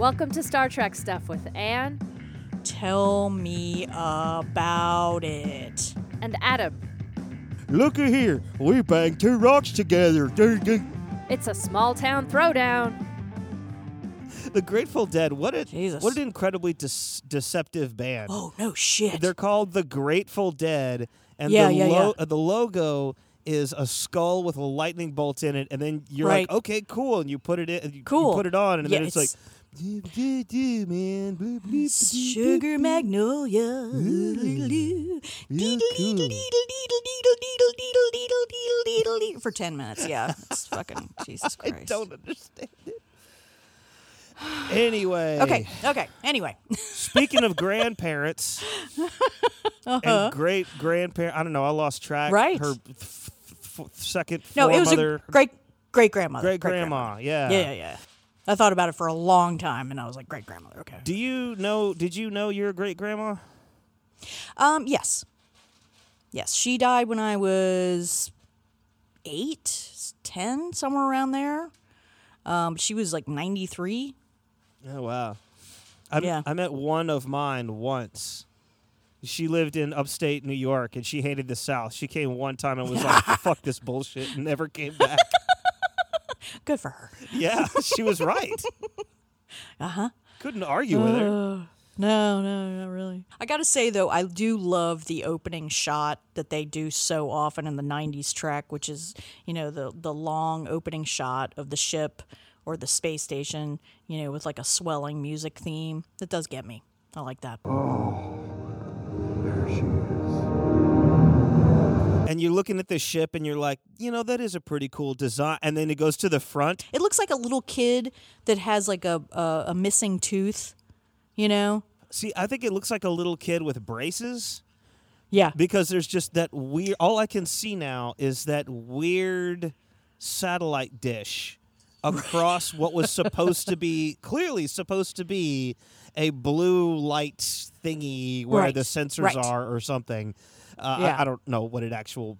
Welcome to Star Trek Stuff with Anne Tell me about it. and Adam. Looky here, we banged two rocks together. The It's a small town throwdown. The Grateful Dead. What a Jesus. what an incredibly dis- deceptive band. Oh no shit. They're called the Grateful Dead, and Yeah, the yeah, yeah. uh, the logo is a skull with a lightning bolt in it, and then you're like, okay, cool, and you put it in, and you, you Cool. put it on, and Yeah, then it's, it's- like, "Do, do, do, man, bloop, bloop, bloop, Sugar bloop." magnolia. For ten minutes, yeah. It's fucking Jesus Christ. I don't understand it. Anyway, Okay, okay. Anyway, Speaking of grandparents and great grandparent, I don't know. I lost track. Uh-huh. Right. Her f- f- second no, it was a great great grandmother. great grandma. Yeah. Yeah, yeah, yeah. I thought about it for a long time, and I was like, great grandmother. Okay. Do you know? Did you know your great grandma? Um, yes. Yes, she died when I was eight, ten, somewhere around there. Um, she was like ninety three. Oh wow. I, Yeah. I met one of mine once. She lived in upstate New York and she hated the South. She came one time and was like, "Fuck this bullshit," and never came back. Good for her. yeah, she was right. Uh huh. Couldn't argue with her. Uh, no, no, not really. I gotta say though, I do love the opening shot that they do so often in the '90s Trek, which is you know the the long opening shot of the ship or the space station, you know, with like a swelling music theme. That does get me. I like that. And you're looking at the ship and you're like, you know, that is a pretty cool design. And then it goes to the front. It looks like a little kid that has like a a, a missing tooth. You know? See, I think it looks like a little kid with braces Yeah. because there's just that weird. All I can see now is that weird satellite dish across what was supposed to be clearly supposed to be a blue light thingy where Right, the sensors right. are or something. Uh, I- Yeah. I, don't know what it actually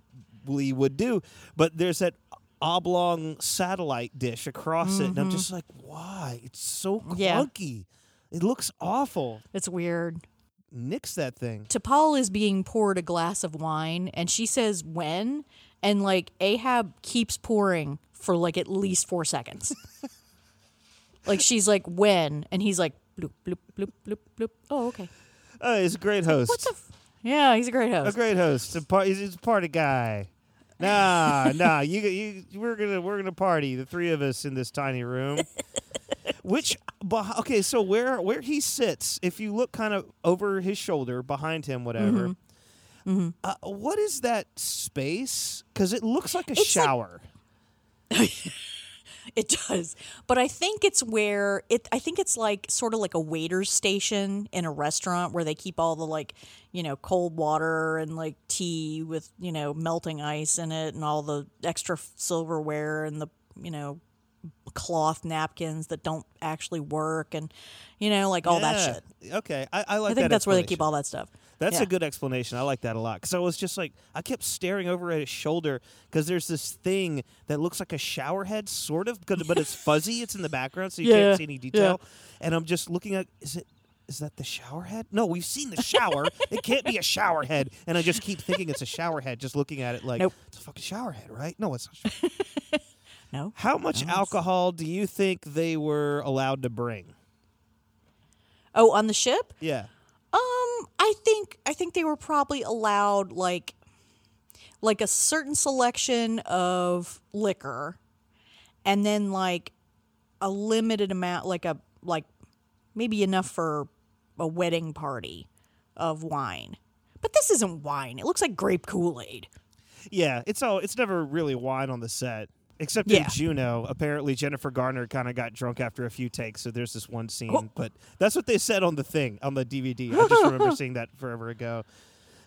would do, but there's that oblong satellite dish across it, and I'm just like, why? It's so Mm-hmm. Yeah. clunky. It looks awful. It's weird. Nix that thing. T'Pol is being poured a glass of wine, and she says when, and like Ahab keeps pouring for like at least four seconds. like she's like when, and he's like bloop bloop bloop bloop bloop. Oh, okay. Oh, he's a great host. What the? F- yeah, he's a great host. a great host. A par- he's, a party guy. Nah, nah. You, you, we're gonna, we're gonna party. The three of us in this tiny room. Which, okay, so where, where he sits, if you look kind of over his shoulder, behind him, whatever. Mm-hmm. Uh, what is that space? Because it looks like a It's like- shower. It does, but I think it's where it. I think it's like sort of like a waiter's station in a restaurant where they keep all the like, you know, cold water and like tea with you know melting ice in it and all the extra silverware and the you know cloth napkins that don't actually work and you know like all that shit. Okay, I, I like I think that that's where they keep all that stuff. That's Yeah. a good explanation. I like that a lot because I was just like, I kept staring over at his shoulder because there's this thing that looks like a shower head, sort of, but it's fuzzy. It's in the background, so you Yeah, can't see any detail. And I'm just looking at, is it? Is that the shower head? No, we've seen the shower. it can't be a shower head. And I just keep thinking it's a shower head, just looking at it like Nope. it's a fucking shower head, right? No, it's not. No, How much No, alcohol do you think they were allowed to bring? oh, on the ship. Yeah. I think I think they were probably allowed like like a certain selection of liquor and then like a limited amount like a like maybe enough for a wedding party of wine. But this isn't wine. It looks like grape Kool-Aid. Yeah, it's all it's never really wine on the set. Except Yeah. in Juno, apparently Jennifer Garner kind of got drunk after a few takes, so there's this one scene. Oh. But that's what they said on the thing on the DVD. I just remember seeing that forever ago.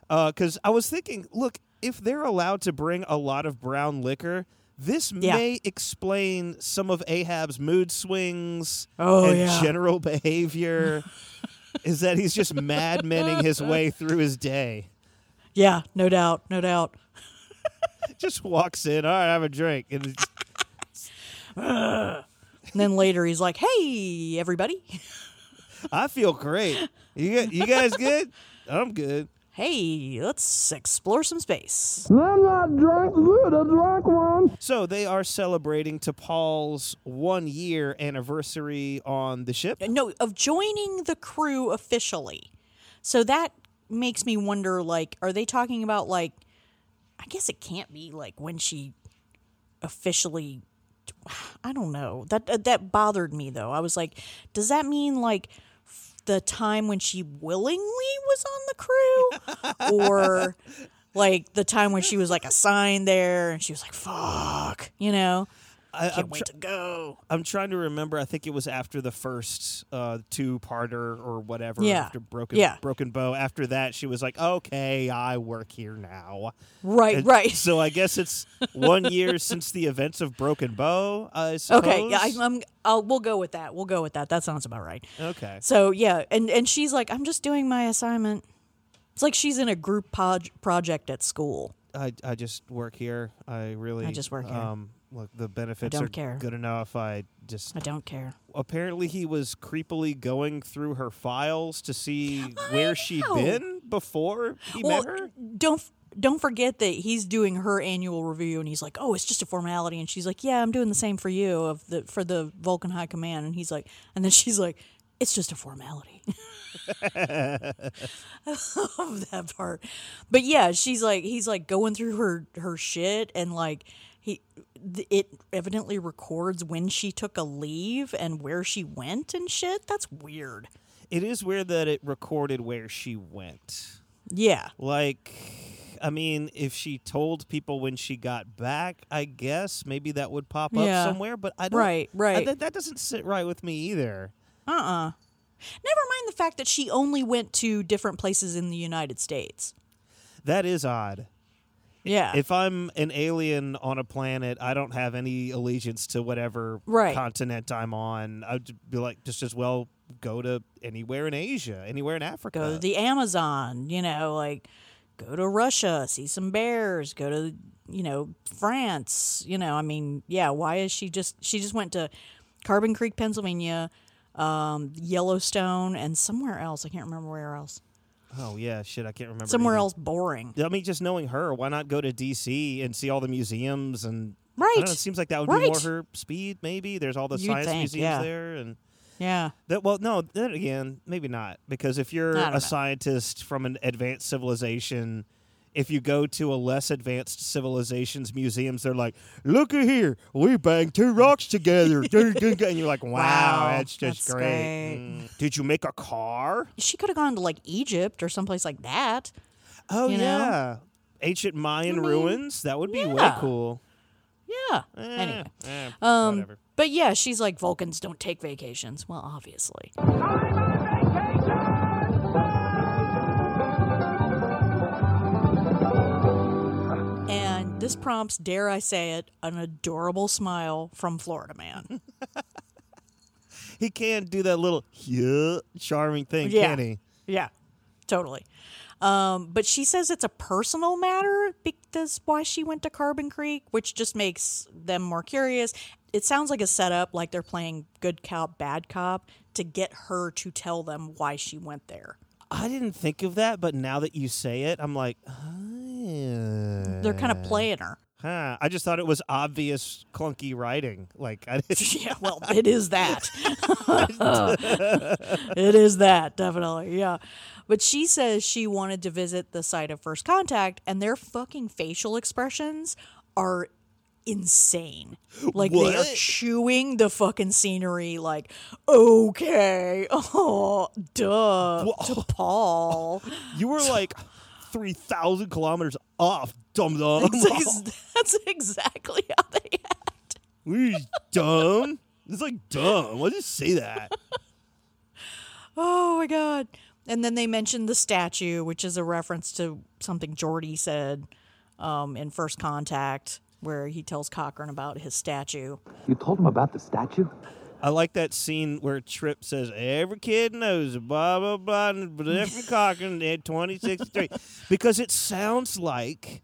Uh, because I was thinking, look, if they're allowed to bring a lot of brown liquor, this Yeah. may explain some of Ahab's mood swings Oh, and yeah. general behavior. is that he's just madmening his way through his day? Yeah, no doubt, no doubt. Just walks in, all right, have a drink, and And then later he's like, "Hey, everybody. I feel great. You got, you guys good? I'm good. Hey, let's explore some space." I'm not drunk, you're the drunk one. So they are celebrating to Paul's one year anniversary on the ship. Uh, no, of joining the crew officially. So that makes me wonder like are they talking about like I guess it can't be like when she officially I don't know. That uh, that bothered me though. I was like, does that mean like the time when she willingly was on the crew or like the time when she was like assigned there and she was like fuck, you know? I, Can't I'm, wait tr- to go. I'm trying to remember. I think it was after the first uh, two-parter or whatever. Yeah. After Broken Yeah. Broken Bow. After that, she was like, "Okay, I work here now." Right, And right. So I guess it's one year since the events of Broken Bow. I suppose. Okay, yeah, I, I'm. I'll, we'll go with that. We'll go with that. That sounds about right. okay. So yeah, and and she's like, I'm just doing my assignment. It's like she's in a group pod- project at school. I, I just work here. I really I just work here. Um, look, the benefits don't are care. good enough. I just I don't care. apparently he was creepily going through her files to see where she'd know. been before he Well, met her. don't don't forget that he's doing her annual review, and he's like, "Oh, it's just a formality," and she's like, "Yeah, I'm doing the same for you of the for the Vulcan High Command," and he's like, and then she's like, "It's just a formality." I love that part, but yeah, she's like, he's like going through her her shit, and like he, it evidently records when she took a leave and where she went and shit. That's weird. It is weird that it recorded where she went. Yeah. Like, I mean, if she told people when she got back, I guess maybe that would pop Yeah. up somewhere. But I don't. Right, I- right. that, that doesn't sit right with me either. Uh-uh. Never mind the fact that she only went to different places in the United States. That is odd. Yeah. If I'm an alien on a planet, I don't have any allegiance to whatever Right. continent I'm on. I'd be like, just as well go to anywhere in Asia, anywhere in Africa. go to the Amazon, you know, like go to Russia, see some bears, go to, you know, France, you know, I mean, yeah, why is she just she just went to Carbon Creek, Pennsylvania, um, Yellowstone and somewhere else. I can't remember where else. Oh yeah, shit, I can't remember. Somewhere either. else boring. I mean, just knowing her, why not go to D.C. and see all the museums and Right. know, it seems like that would be more her speed. Maybe there's all the You'd science think, museums yeah. there, and Yeah. that. Well, no, then again, maybe not because if you're don't know. a scientist from an advanced civilization, if you go to a less advanced civilization's museums, they're like, "Look at here, we banged two rocks together," and you're like, "Wow, Wow, that's just that's great." great. Mm. Did you make a car? She could have gone to like Egypt or someplace like that. Oh You know? yeah, ancient Mayan I mean, ruins. That would be way cool. Yeah. Eh, Anyway. eh, Um, whatever. but yeah, she's like Vulcans don't take vacations. Well, obviously. This prompts, dare I say it, an adorable smile from Florida Man. He can't do that little yeah, charming thing, Yeah. can he? yeah, totally. Um, but she says it's a personal matter because why she went to Carbon Creek, which just makes them more curious. It sounds like a setup, like they're playing good cop, bad cop, to get her to tell them why she went there. I didn't think of that, but now that you say it, I'm like, They're kind of playing her. huh. I just thought it was obvious clunky writing. Like I didn't, Yeah, well, it is that. it is that, definitely. Yeah. But she says she wanted to visit the site of first contact, and their fucking facial expressions are insane. Like they are chewing the fucking scenery, like, okay, oh, duh, T'Pol. you were like three thousand kilometers off, dum dum. That's exactly how they act. we dumb. It's like dumb. Why did you say that? Oh my god. And then they mentioned the statue, which is a reference to something Geordi said um, in First Contact, where he tells Cochrane about his statue. You told him about the statue? I like that scene where Trip says, "Every kid knows blah blah blah." and Different Cochrane at twenty sixty three, because it sounds like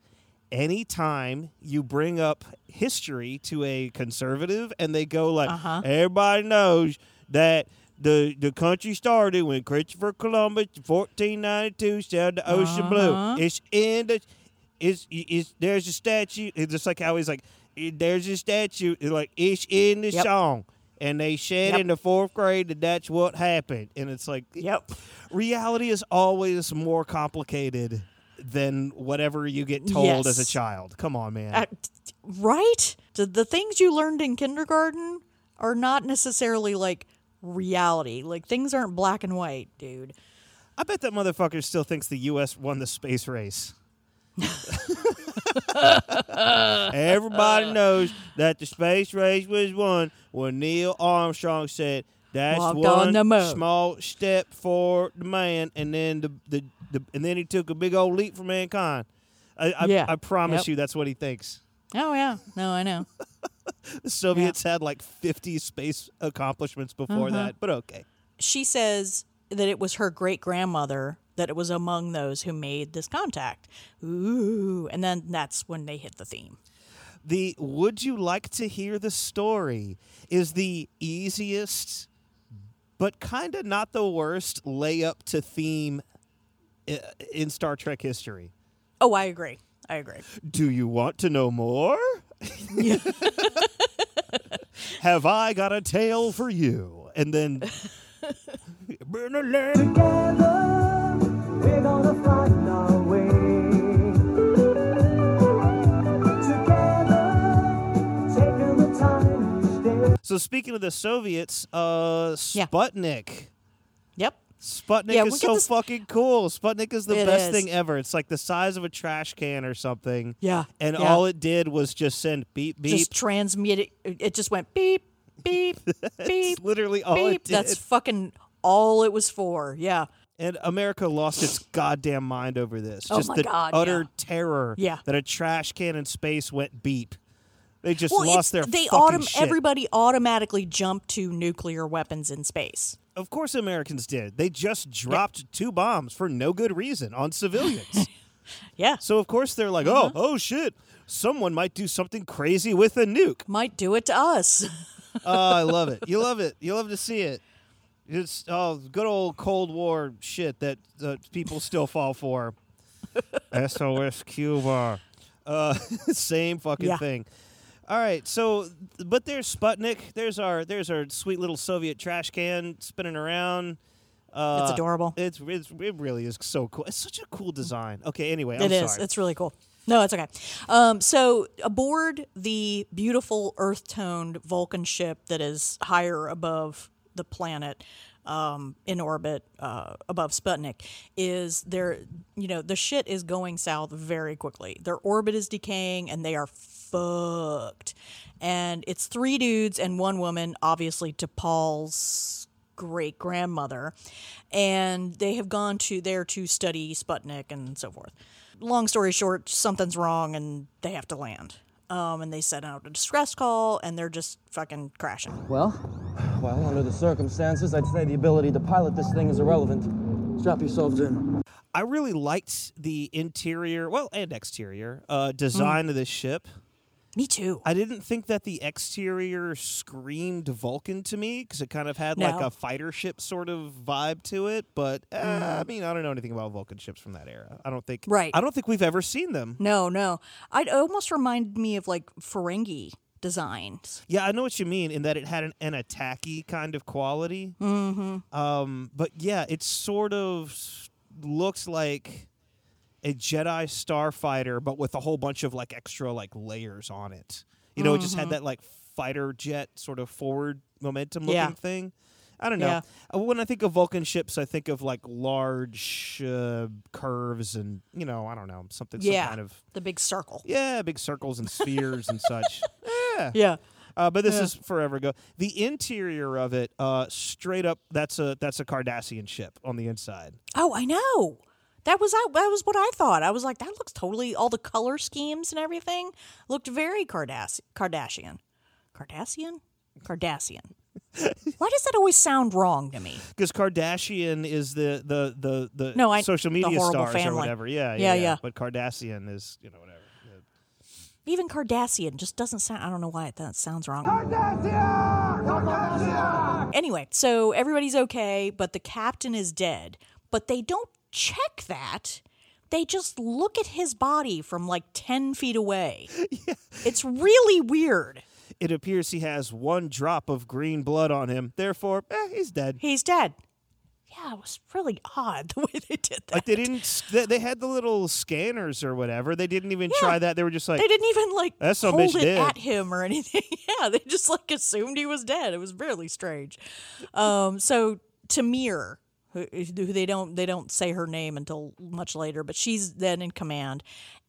anytime you bring up history to a conservative and they go like, Uh-huh. everybody knows that the the country started when Christopher Columbus, 1492, sailed the ocean Uh-huh. blue. It's in the, it's, it's there's a statue. It's just like how he's like, "Eh, there's a statue. It's like it's in the Yep. song. And they said Yep. in the fourth grade that that's what happened. And it's like, Yep. reality is always more complicated than whatever you get told as a child. Come on, man. Uh, right? The things you learned in kindergarten are not necessarily like reality. Like things aren't black and white, dude. I bet that motherfucker still thinks the U.S. won the space race. Everybody knows that the space race was won when Neil Armstrong said, "That's Walked one on the moon." small step for the man," and then the, the, the and then he took a big old leap for mankind. I, I, Yeah. I promise Yep. you, that's what he thinks. Oh yeah. No, I know. The Soviets had like 50 space accomplishments before Uh-huh. that, but okay. She says that it was her great grandmother that it was among those who made this contact. Ooh, and then that's when they hit the theme. The would you like to hear the story is the easiest, but kind of not the worst layup to theme uh, in Star Trek history. Oh, I agree. I agree. Do you want to know more? Have I got a tale for you? And then. So speaking of the Soviets, uh, Yeah. Sputnik. Yep. Sputnik Yeah, is so this- fucking cool. Sputnik is the It best is. thing ever. It's like the size of a trash can or something. Yeah, And yeah. all it did was just send beep beep. Just transmit it. It just went beep, beep, beep, It's literally all it beep. did. That's fucking all it was for. Yeah. And America lost its goddamn mind over this. Oh just my the God, utter yeah. terror Yeah. that a trash can in space went beep. They just Well, lost it's, their they fucking autom- shit. everybody automatically jumped to nuclear weapons in space. Of course, Americans did. They just dropped two bombs for no good reason on civilians. Yeah. so of course they're like, Uh-huh. "Oh, oh shit! Someone might do something crazy with a nuke." Might do it to us. oh, I love it. You love it. You love to see it. It's oh, good old Cold War shit that uh, people still fall for. SOS Cuba. Uh, same fucking Yeah. thing. All right, so but there's Sputnik. There's our there's our sweet little Soviet trash can spinning around. Uh, It's adorable. It's, it's it really is so cool. It's such a cool design. Okay, anyway, I'm It is. sorry. It's really cool. No, it's okay. Um, so aboard the beautiful earth-toned Vulcan ship that is higher above the planet, um, in orbit uh, above Sputnik, is their you know the shit is going south very quickly. Their orbit is decaying, and they are fucked. And it's three dudes and one woman, obviously T'Pol's great grandmother, and they have gone to there to study Sputnik and so forth. Long story short, something's wrong and they have to land. Um, and they send out a distress call and they're just fucking crashing. Well, well, under the circumstances, I'd say the ability to pilot this thing is irrelevant. Strap yourselves in. I really liked the interior, well, and exterior uh, design Mm. of this ship. Me too. I didn't think that the exterior screamed Vulcan to me because it kind of had like a fighter ship sort of vibe to it. But uh, I mean, I don't know anything about Vulcan ships from that era. I don't think. Mm. Right. I don't think we've ever seen them. No, no. I'd almost remind me of like Ferengi designs. Yeah, I know what you mean in that it had an, an attacky kind of quality. Mm-hmm. Um, but yeah, it sort of looks like a Jedi starfighter, but with a whole bunch of like extra like layers on it. You know, it just Mm-hmm. had that like fighter jet sort of forward momentum looking Yeah. thing. I don't know. Yeah. Uh, When I think of Vulcan ships, I think of like large uh, curves and you know, I don't know, something some yeah. kind of the big circle. yeah, big circles and spheres and such. Yeah. Yeah. Uh, but this Yeah. is forever ago. The interior of it, uh, straight up, that's a that's a Cardassian ship on the inside. Oh, I know. That was that was what I thought. I was like, that looks totally all the color schemes and everything looked very Cardass- Kardashian. Kardashian? Cardassian. Why does that always sound wrong to me? Because Kardashian is the the the the No, I- social media horrible stars or whatever. Yeah, Yeah, yeah, yeah. But Kardashian is you know whatever. Even Kardashian just doesn't sound. I don't know why it that sounds wrong. Anyway, so everybody's okay, but the captain is dead. But they don't check that. They just look at his body from like 10 feet away. Yeah. It's really weird. It appears he has one drop of green blood on him. Therefore, eh, he's dead. He's dead. Yeah, it was really odd the way they did that. Like they didn't, they, they had the little scanners or whatever. They didn't even Yeah. try that. They were just like, They didn't even like That son of a hold bitch it dead. at him or anything. yeah, they just like assumed he was dead. It was really strange. Um, so T'Mir, who, who they don't they don't say her name until much later, but she's then in command,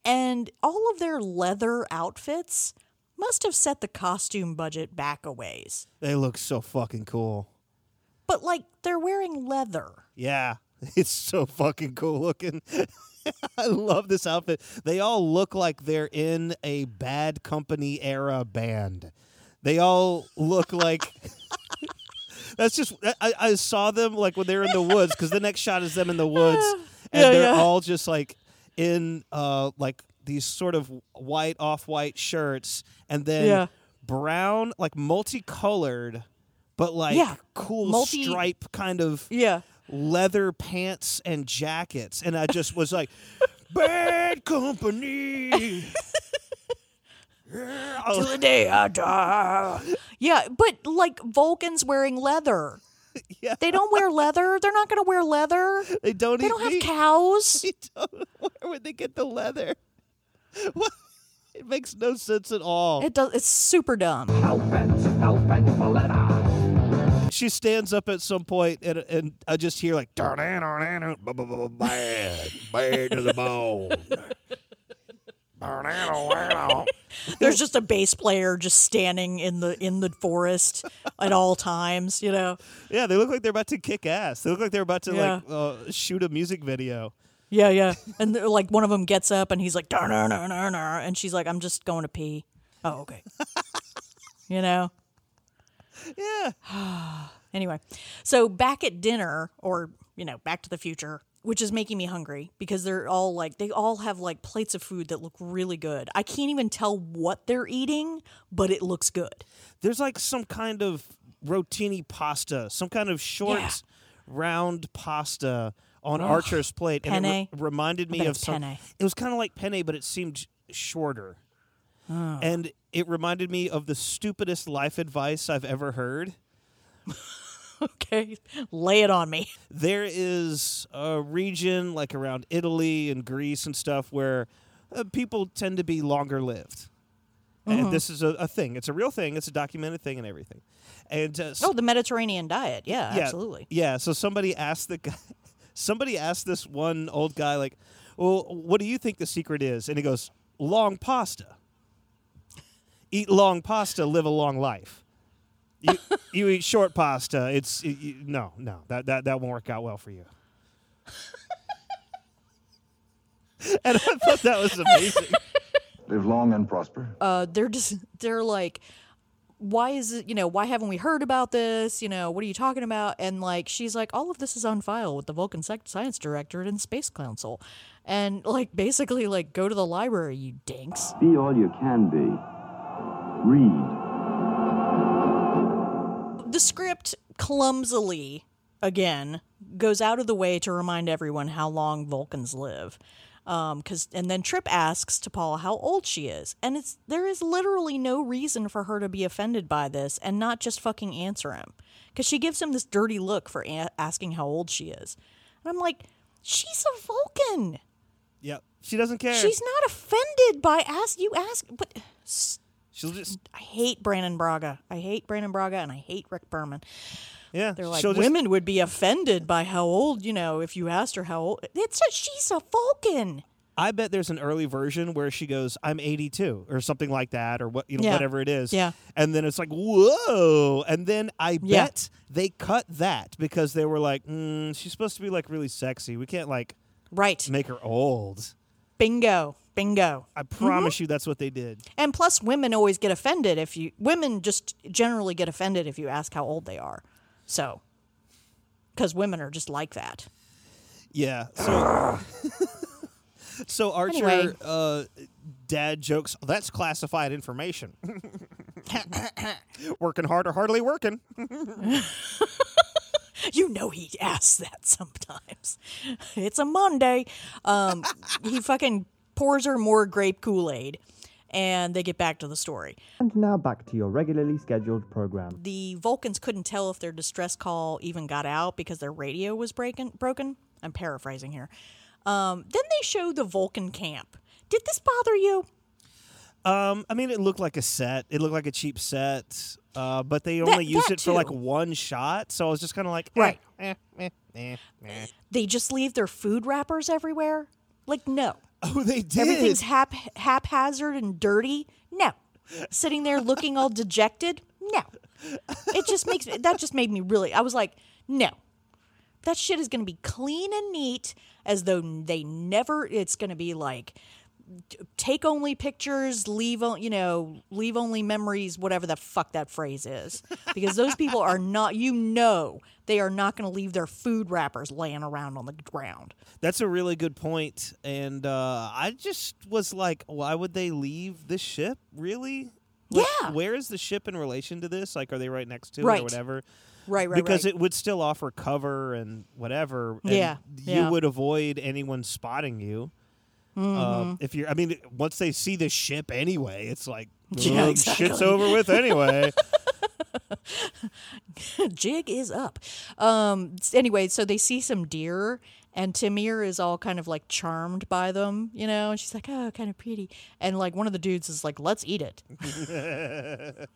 and all of their leather outfits must have set the costume budget back a ways. they look so fucking cool. But like they're wearing leather. Yeah, it's so fucking cool looking. I love this outfit. They all look like they're in a bad company era band. They all look like. That's just. I, I saw them like when they're in the woods because the next shot is them in the woods, and Yeah, they're yeah. all just like in uh like these sort of white off white shirts, and then Yeah. brown like multicolored, but like Yeah, cool multi- stripe kind of Yeah. leather pants and jackets, and I just was like, "Bad company." Yeah, the day I die. Yeah, but like Vulcans wearing leather. yeah, They don't wear leather. They're not going to wear leather. they don't. They don't have eat- cows. they don't- Where would they get the leather? What? It makes no sense at all. It does. It's super dumb. she stands up at some point, and and I just hear like, "Darn it, darn it, bu- bu- bu- bu- bad, bad to the bone." Darn it, darn it. There's just a bass player just standing in the in the forest at all times. You know. Yeah, they look like they're about to kick ass. They look like they're about to Yeah. like uh, shoot a music video. Yeah, yeah. And like one of them gets up and he's like, and she's like, "I'm just going to pee." Oh, okay. you know. Yeah. Anyway, so back at dinner, or you know, Back to the Future, which is making me hungry because they're all like they all have like plates of food that look really good. I can't even tell what they're eating, but it looks good. There's like some kind of rotini pasta, some kind of short, Yeah. round pasta on Archer's plate, and it re- Penne. reminded me bet of it's some. penne. It was kind of like penne, but it seemed shorter, oh. and it reminded me of the stupidest life advice I've ever heard. Okay, lay it on me. there is a region like around Italy and Greece and stuff where uh, people tend to be longer lived. Mm-hmm. And this is a, a thing. It's a real thing. It's a documented thing and everything. And uh, Oh, the Mediterranean diet. Yeah, yeah, absolutely. Yeah. So somebody asked the guy, somebody asked this one old guy, like, well, what do you think the secret is? And he goes, long pasta. Eat long pasta, live a long life. You, you eat short pasta. It's you, you- no, no. That, that that won't work out well for you. and I thought that was amazing. Live long and prosper. uh, they're just they're like why is it you know why haven't we heard about this you know what are you talking about and like she's like all of this is on file with the vulcan Sec- science directorate and space council and like basically like go to the library you dinks Be all you can be. Read. The script clumsily again goes out of the way to remind everyone how long vulcans live um cuz and then trip asks to paula how old she is and it's there is literally no reason for her to be offended by this and not just fucking answer him cuz she gives him this dirty look for a- asking how old she is and i'm like she's a vulcan Yep. She doesn't care. she's not offended by ask you ask but She'll just I hate Brannon Braga. I hate Brannon Braga and I hate Rick Berman. yeah. They're like she'll just, women would be offended by how old, you know, if you asked her how old. It's a, she's a Vulcan. I bet there's an early version where she goes, "I'm 82" or something like that, or what you know, Yeah. whatever it is. Yeah. And then it's like, "Whoa!" And then I Yeah. bet they cut that because they were like, mm, "She's supposed to be like really sexy. We can't like Right. make her old." Bingo. Bingo. I promise you, that's what they did. And plus, women always get offended if you. Women just generally get offended if you ask how old they are. So, because women are just like that. Yeah. So, so Archer Anyway. uh, dad jokes. That's classified information. working hard or hardly working. You know he asks that sometimes. It's a Monday. Um, he fucking pours her more grape Kool Aid, and they get back to the story. And now back to your regularly scheduled program. The Vulcans couldn't tell if their distress call even got out because their radio was breaking, broken. I'm paraphrasing here. Um, then they show the Vulcan camp. Did this bother you? Um, I mean, it looked like a set. It looked like a cheap set. Uh, but they only used that it for like one shot, so I was just kind of like, eh, Right. eh, eh, eh, eh. They just leave their food wrappers everywhere? Like, no. Oh, they did. Everything's hap- haphazard and dirty? No. Sitting there looking all dejected? No. It just makes me, that just made me really. I was like, no. That shit is going to be clean and neat as though they never it's going to be like take only pictures, leave you know, leave only memories, whatever the fuck that phrase is. Because those people are not you know, they are not going to leave their food wrappers laying around on the ground. That's a really good point, and uh, I just was like, why would they leave the ship? Really? Like, Yeah. Where is the ship in relation to this? Like, are they right next to it or whatever? Right, right, because right. it would still offer cover and whatever. and Yeah, you yeah. would avoid anyone spotting you. Mm-hmm. Um, if you're, I mean, once they see the ship anyway, it's like Yeah, exactly. shit's over with anyway. jig is up. Um, anyway, so they see some deer, and T'Mir is all kind of like charmed by them, you know, and she's like, oh, kind of pretty. And like one of the dudes is like, let's eat it.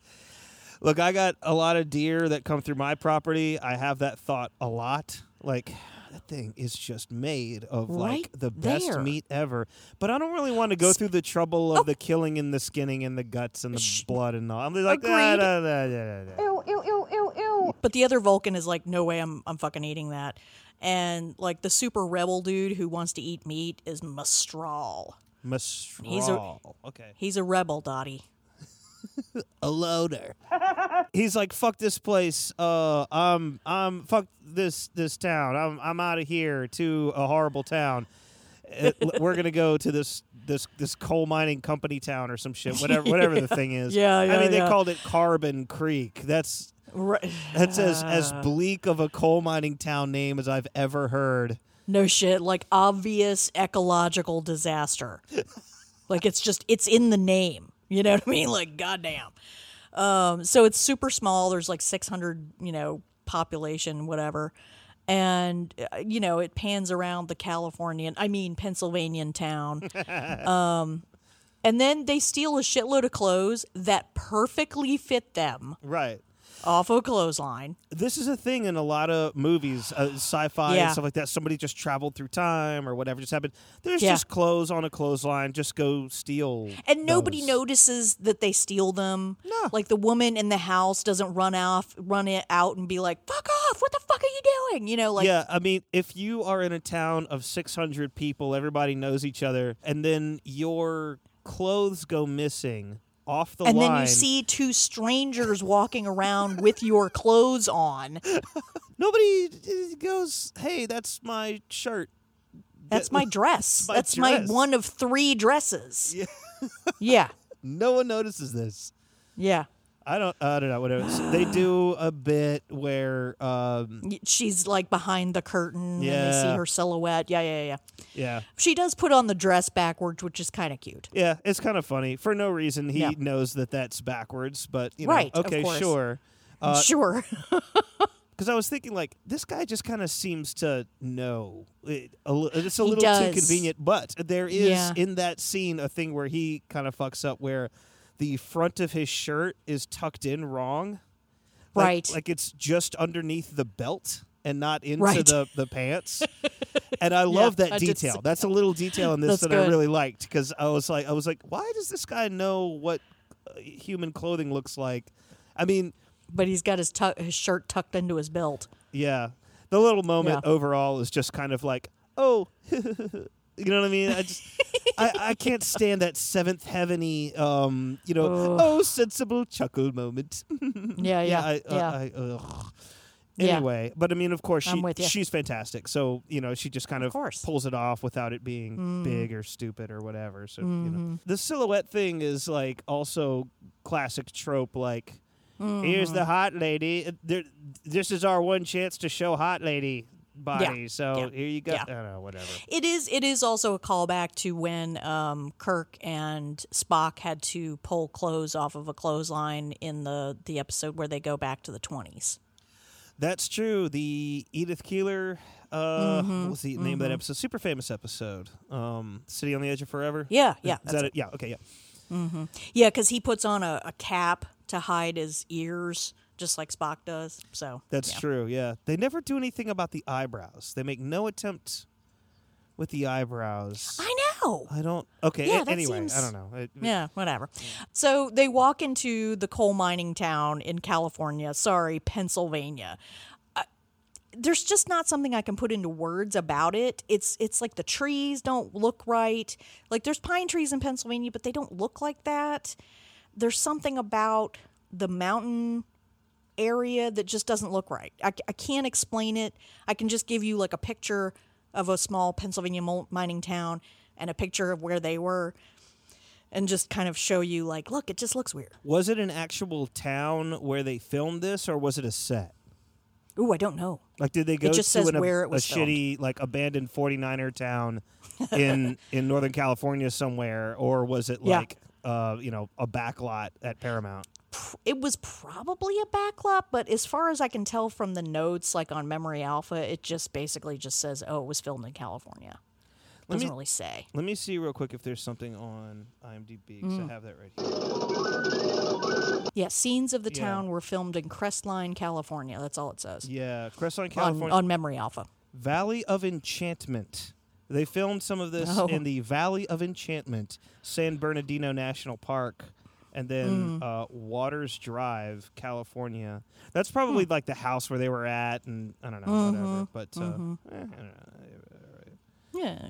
Look, I got a lot of deer that come through my property. I have that thought a lot. Like that thing is just made of like the best there. meat ever. But I don't really want to go through the trouble Oh. of the killing and the skinning and the guts and the blood and all. I'm like, "Ah, da, da, da, da, da." But the other Vulcan is like, no way, I'm, I'm fucking eating that. And like the super rebel dude who wants to eat meat is Mestral. Mestral. He's a- okay. He's a rebel, Dottie. a loader. He's like, "Fuck this place. Uh, I'm, I'm, fuck this, this town. I'm, I'm out of here to a horrible town. Uh, l- we're gonna go to this, this, this coal mining company town or some shit. Whatever, whatever the thing is. Yeah, I yeah, mean, they called it Carbon Creek. That's Right. that's as as bleak of a coal mining town name as I've ever heard. No shit, like obvious ecological disaster. like it's just it's in the name. You know what I mean? Like goddamn. Um, so it's super small. There's like 600, you know, population, whatever. And uh, you know, it pans around the Californian, I mean Pennsylvanian town. um, and then they steal a shitload of clothes that perfectly fit them Right. Off a clothesline. this is a thing in a lot of movies, uh, sci-fi Yeah. and stuff like that. Somebody just traveled through time or whatever just happened. There's Yeah. just clothes on a clothesline. Just go steal. And nobody those. notices that they steal them. No. Like the woman in the house doesn't run off, run it out and be like, "Fuck off! What the fuck are you doing?" You know, like yeah, I mean, if you are in a town of 600 people, everybody knows each other, and then your clothes go missing off the and line. then you see two strangers walking around with your clothes on. nobody uh, goes, "Hey, that's my shirt." That's my dress. My That's dress. my one of three dresses. Yeah. Yeah. No one notices this. yeah. I don't. I don't know. Whatever. So they do a bit where, um, She's like behind the curtain and they see her silhouette. Yeah, yeah, yeah. yeah, She does put on the dress backwards, which is kind of cute. Yeah, it's kind of funny. For no reason, he Yeah. knows that that's backwards, but you know, Right, okay, sure. Uh, sure. Because I was thinking, like, this guy just kind of seems to know. It, a, li- it's a He little too convenient, but there is Yeah. in that scene a thing where he kind of fucks up, where the front of his shirt is tucked in wrong, Like- Right. Like it's just underneath the belt and not into Right. the the pants. and I love that I detail. That's a little detail in this That's that I really liked because I was like, I was like, why does this guy know what uh, human clothing looks like? I mean, but he's got his tu- his shirt tucked into his belt. yeah, the little moment Yeah. overall is just kind of like, oh, you know what I mean? I just, I, I can't stand that seventh heaveny, um, you know, Ugh. oh, sensible chuckle moment. Yeah, yeah, I, uh, yeah. I, ugh. Yeah. Anyway, but I mean, of course, she she's fantastic. So you know, she just kind of. Mm. pulls it off without it being big or stupid or whatever. So you Mm-hmm. know, the silhouette thing is like also classic trope. Like, here's Mm-hmm. the hot lady. There, this is our one chance to show hot lady body. So Yeah. here you go. Yeah. I don't know, whatever. It is. It is also a callback to when um, Kirk and Spock had to pull clothes off of a clothesline in the the episode where they go back to the twenties. That's true. The Edith Keeler, uh, Mm-hmm. what was the name of that episode? Super famous episode. Um, City on the Edge of Forever. Yeah, yeah, Is that's that it. it? Yeah. Okay. Yeah. Yeah, because he puts on a, a cap to hide his ears, just like Spock does. So That's yeah. true. Yeah. They never do anything about the eyebrows. They make no attempt with the eyebrows. I know. I don't. Okay. Yeah, a- anyway, seems- I don't know. It- Yeah, whatever. So they walk into the coal mining town in California. Sorry, Pennsylvania. Uh, there's just not something I can put into words about it. It's it's like the trees don't look right. Like there's pine trees in Pennsylvania, but they don't look like that. There's something about the mountain area that just doesn't look right. I, I can't explain it. I can just give you like a picture of a small Pennsylvania mining town and a picture of where they were and just kind of show you like, look, it just looks weird. Was it an actual town where they filmed this, or was it a set? Ooh, I don't know. Like, did they go it just to says an, where it a was filmed. shitty, like, abandoned 49er town in in Northern California somewhere, or was it Yeah. like, uh, you know, a backlot at Paramount? It was probably a backlot, but as far as I can tell from the notes, like on Memory Alpha, it just basically just says, oh, it was filmed in California. Let Doesn't me- really say. Let me see real quick if there's something on IMDb. Mm. I have that right here. Yeah, scenes of the Yeah. town were filmed in Crestline, California. That's all it says. Yeah, Crestline, on, California. on Memory Alpha. Valley of Enchantment. They filmed some of this Oh. in the Valley of Enchantment, San Bernardino National Park, and then Mm. uh, Waters Drive, California. That's probably Hmm. like the house where they were at, and I don't know, Mm-hmm. whatever. But uh, eh, I don't know. Yeah.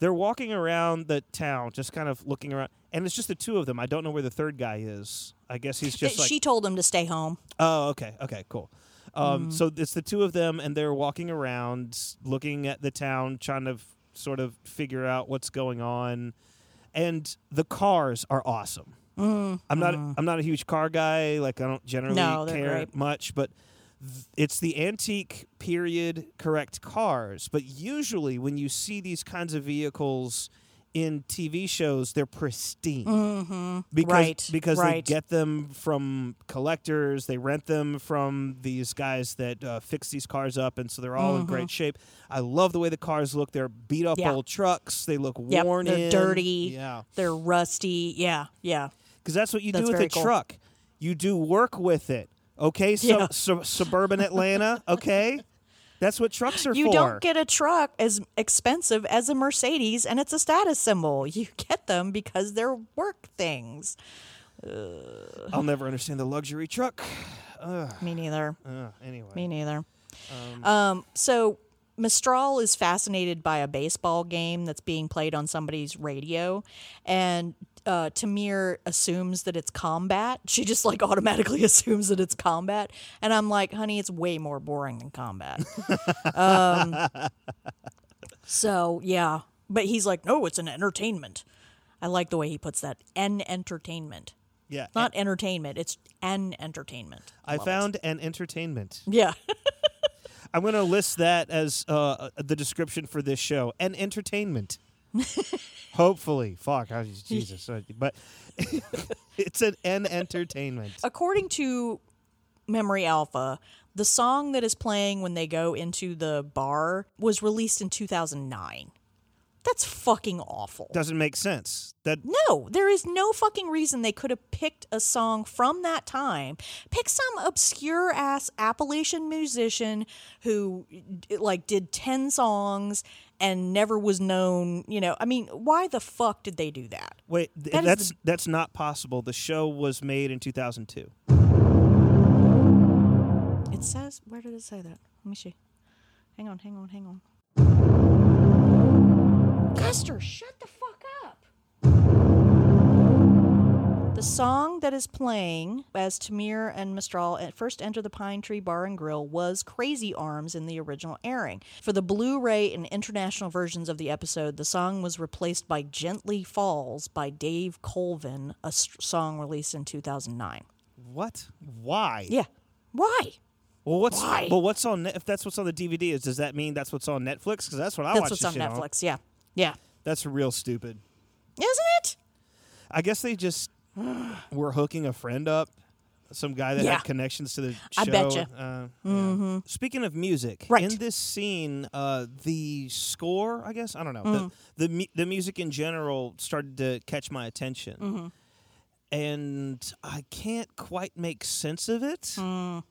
they're walking around the town, just kind of looking around, and it's just the two of them. I don't know where the third guy is. I guess he's just like she told him to stay home. Oh, okay, okay, cool. Um, Mm-hmm. So it's the two of them, and they're walking around, looking at the town, trying to f- sort of figure out what's going on. And the cars are awesome. I'm not. I'm not a huge car guy. Like I don't generally Mm-hmm. No, care great. much, but th- it's the antique period correct cars. But usually, when you see these kinds of vehicles in TV shows, they're pristine Mm-hmm. because Right, because right. they get them from collectors, they rent them from these guys that uh, fix these cars up, and so they're all in great shape. I love the way the cars look. They're beat up Mm-hmm. Yeah. old trucks. They look Yep, worn they're in, dirty. Yeah, They're rusty. Yeah, yeah. Because that's what you That's do with a cool. truck. You do work with it. Okay, so, Yeah. su- suburban Atlanta. Okay, that's what trucks are You for. You don't get a truck as expensive as a Mercedes and it's a status symbol. You get them because they're work things. I'll never understand the luxury truck. Me neither. Uh, anyway, Me neither. Um, so Mestral is fascinated by a baseball game that's being played on somebody's radio, and uh, T'Mir assumes that it's combat. She just like automatically assumes that it's combat, and I'm like, honey, it's way more boring than combat. um, so yeah, but he's like, no, it's an entertainment. I like the way he puts that. An entertainment, yeah, not entertainment. It's an entertainment. I it. found an entertainment. Yeah. I'm going to list that as uh, the description for this show an entertainment. Hopefully. Fuck. I- Jesus. uh, But it's an, an entertainment. according to Memory Alpha, the song that is playing when they go into the bar was released in 2009. That's fucking awful. Doesn't make sense. That No, there is no fucking reason they could have picked a song from that time. Pick some obscure ass Appalachian musician who like did 10 songs and never was known, you know. I mean, why the fuck did they do that? wait, th- That that's the- that's not possible. The show was made in 2002. It says, where did it say that? Let me see. Hang on, hang on, hang on. Custer, shut the fuck The song that is playing as T'Mir and Mestral first enter the Pine Tree Bar and Grill was Crazy Arms in the original airing. For the Blu ray and international versions of the episode, the song was replaced by Gently Falls by Dave Colvin, a s- song released in 2009. What? Why? Yeah. Why? Well, what's Why? well, what's on? If that's what's on the DVD, is does that mean that's what's on Netflix? Because that's what I That's watch. what's on Netflix. Yeah. Yeah. That's real stupid. Isn't it? I guess they just were hooking a friend up, some guy that Yeah. had connections to the show. I betcha. Uh, yeah. Speaking of music, Right. in this scene, uh, the score, I guess, I don't know, Mm. the the, the music in general started to catch my attention, Mm-hmm. and I can't quite make sense of it. Mm.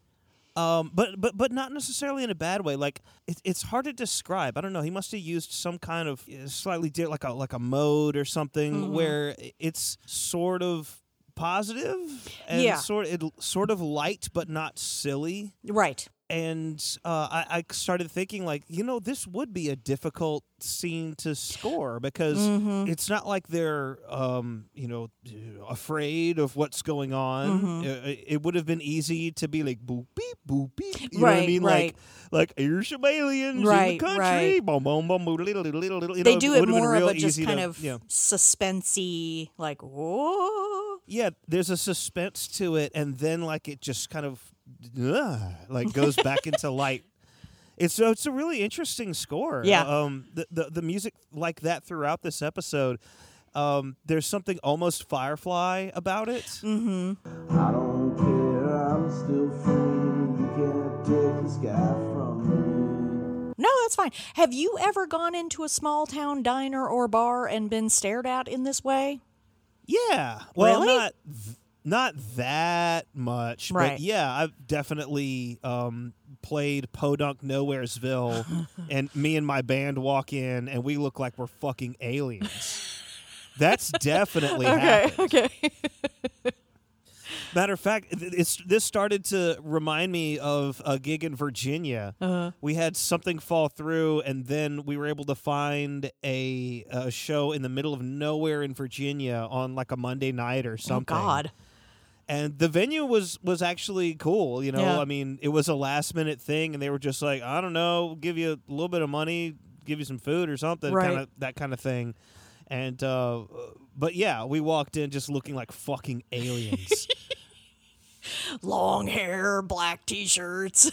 Um, but but but not necessarily in a bad way. Like it, it's hard to describe. I don't know. He must have used some kind of uh, slightly di- like a like a mode or something Mm-hmm. where it's sort of positive and Yeah. sort it, sort of light but not silly. Right. And uh, I, I started thinking like you know this would be a difficult scene to score because Mm-hmm. it's not like they're um, you know afraid of what's going on. Mm-hmm. Uh, It, it would have been easy to be like boop beep boop beep. You know what I mean? right. Like like here's some aliens in the country. right. Boom boom boom little little little. little. They know, do it it would have been more of a just kind to- of yeah. suspensey, like whoa. yeah. There's a suspense to it, and then like it just kind of uh, like goes back into light. It's so it's a really interesting score. Yeah. Um. The the, the music like that throughout this episode. Um. There's something almost Firefly about it. Mm-hmm. I don't care, I'm still free. You can't take the sky from me. No, that's fine. Have you ever gone into a small town diner or bar and been stared at in this way? Yeah. Well, Really? not th- not that much, Right. but yeah, I've definitely um, played Podunk Nowheresville, and me and my band walk in, and we look like we're fucking aliens. That's definitely happened. okay. Matter of fact, it's this started to remind me of a gig in Virginia. Uh-huh. We had something fall through, and then we were able to find a, a show in the middle of nowhere in Virginia on like a Monday night or Oh something. God. And the venue was was actually cool you know Yeah. i mean it was a last minute thing and they were just like i don't know give you a little bit of money give you some food or something Right. kind of that kind of thing and uh but yeah we walked in just looking like fucking aliens Long hair, black t-shirts.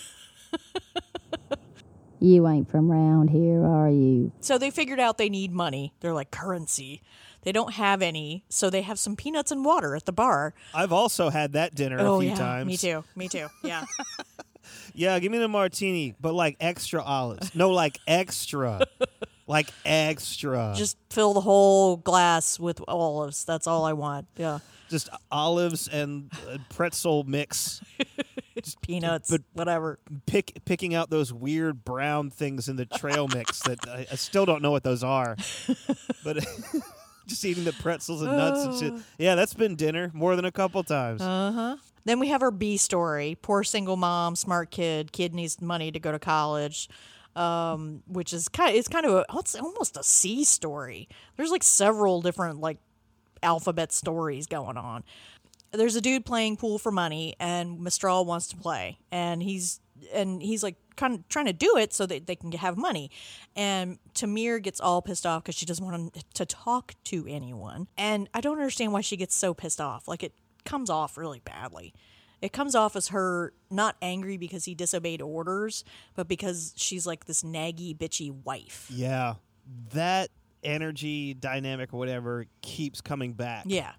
You ain't from round here, are you? So they figured out they need money. They're like currency. They don't have any, so they have some peanuts and water at the bar. i've also had that dinner oh a few yeah, times me too. Me too. Yeah. yeah give me the martini but like extra olives no like extra like extra Just fill the whole glass with olives. That's all I want. Yeah. just olives and uh, pretzel mix Just peanuts, but- whatever. pick picking out those weird brown things in the trail mix that I, I still don't know what those are. But just eating the pretzels and nuts and shit. Yeah, that's been dinner more than a couple times. Then we have our B story. Poor single mom, smart kid. Kid needs money to go to college. Um, which is kind of it's kind of a it's almost a C story. There's like several different like alphabet stories going on. There's a dude playing pool for money, and Mestral wants to play, and he's and he's like kind of trying to do it so that they can have money. And T'Mir gets all pissed off because she doesn't want to talk to anyone. And I don't understand why she gets so pissed off. Like it comes off really badly. It comes off as her not angry because he disobeyed orders, but because she's like this naggy, bitchy wife. yeah, that energy dynamic or whatever keeps coming back. Yeah,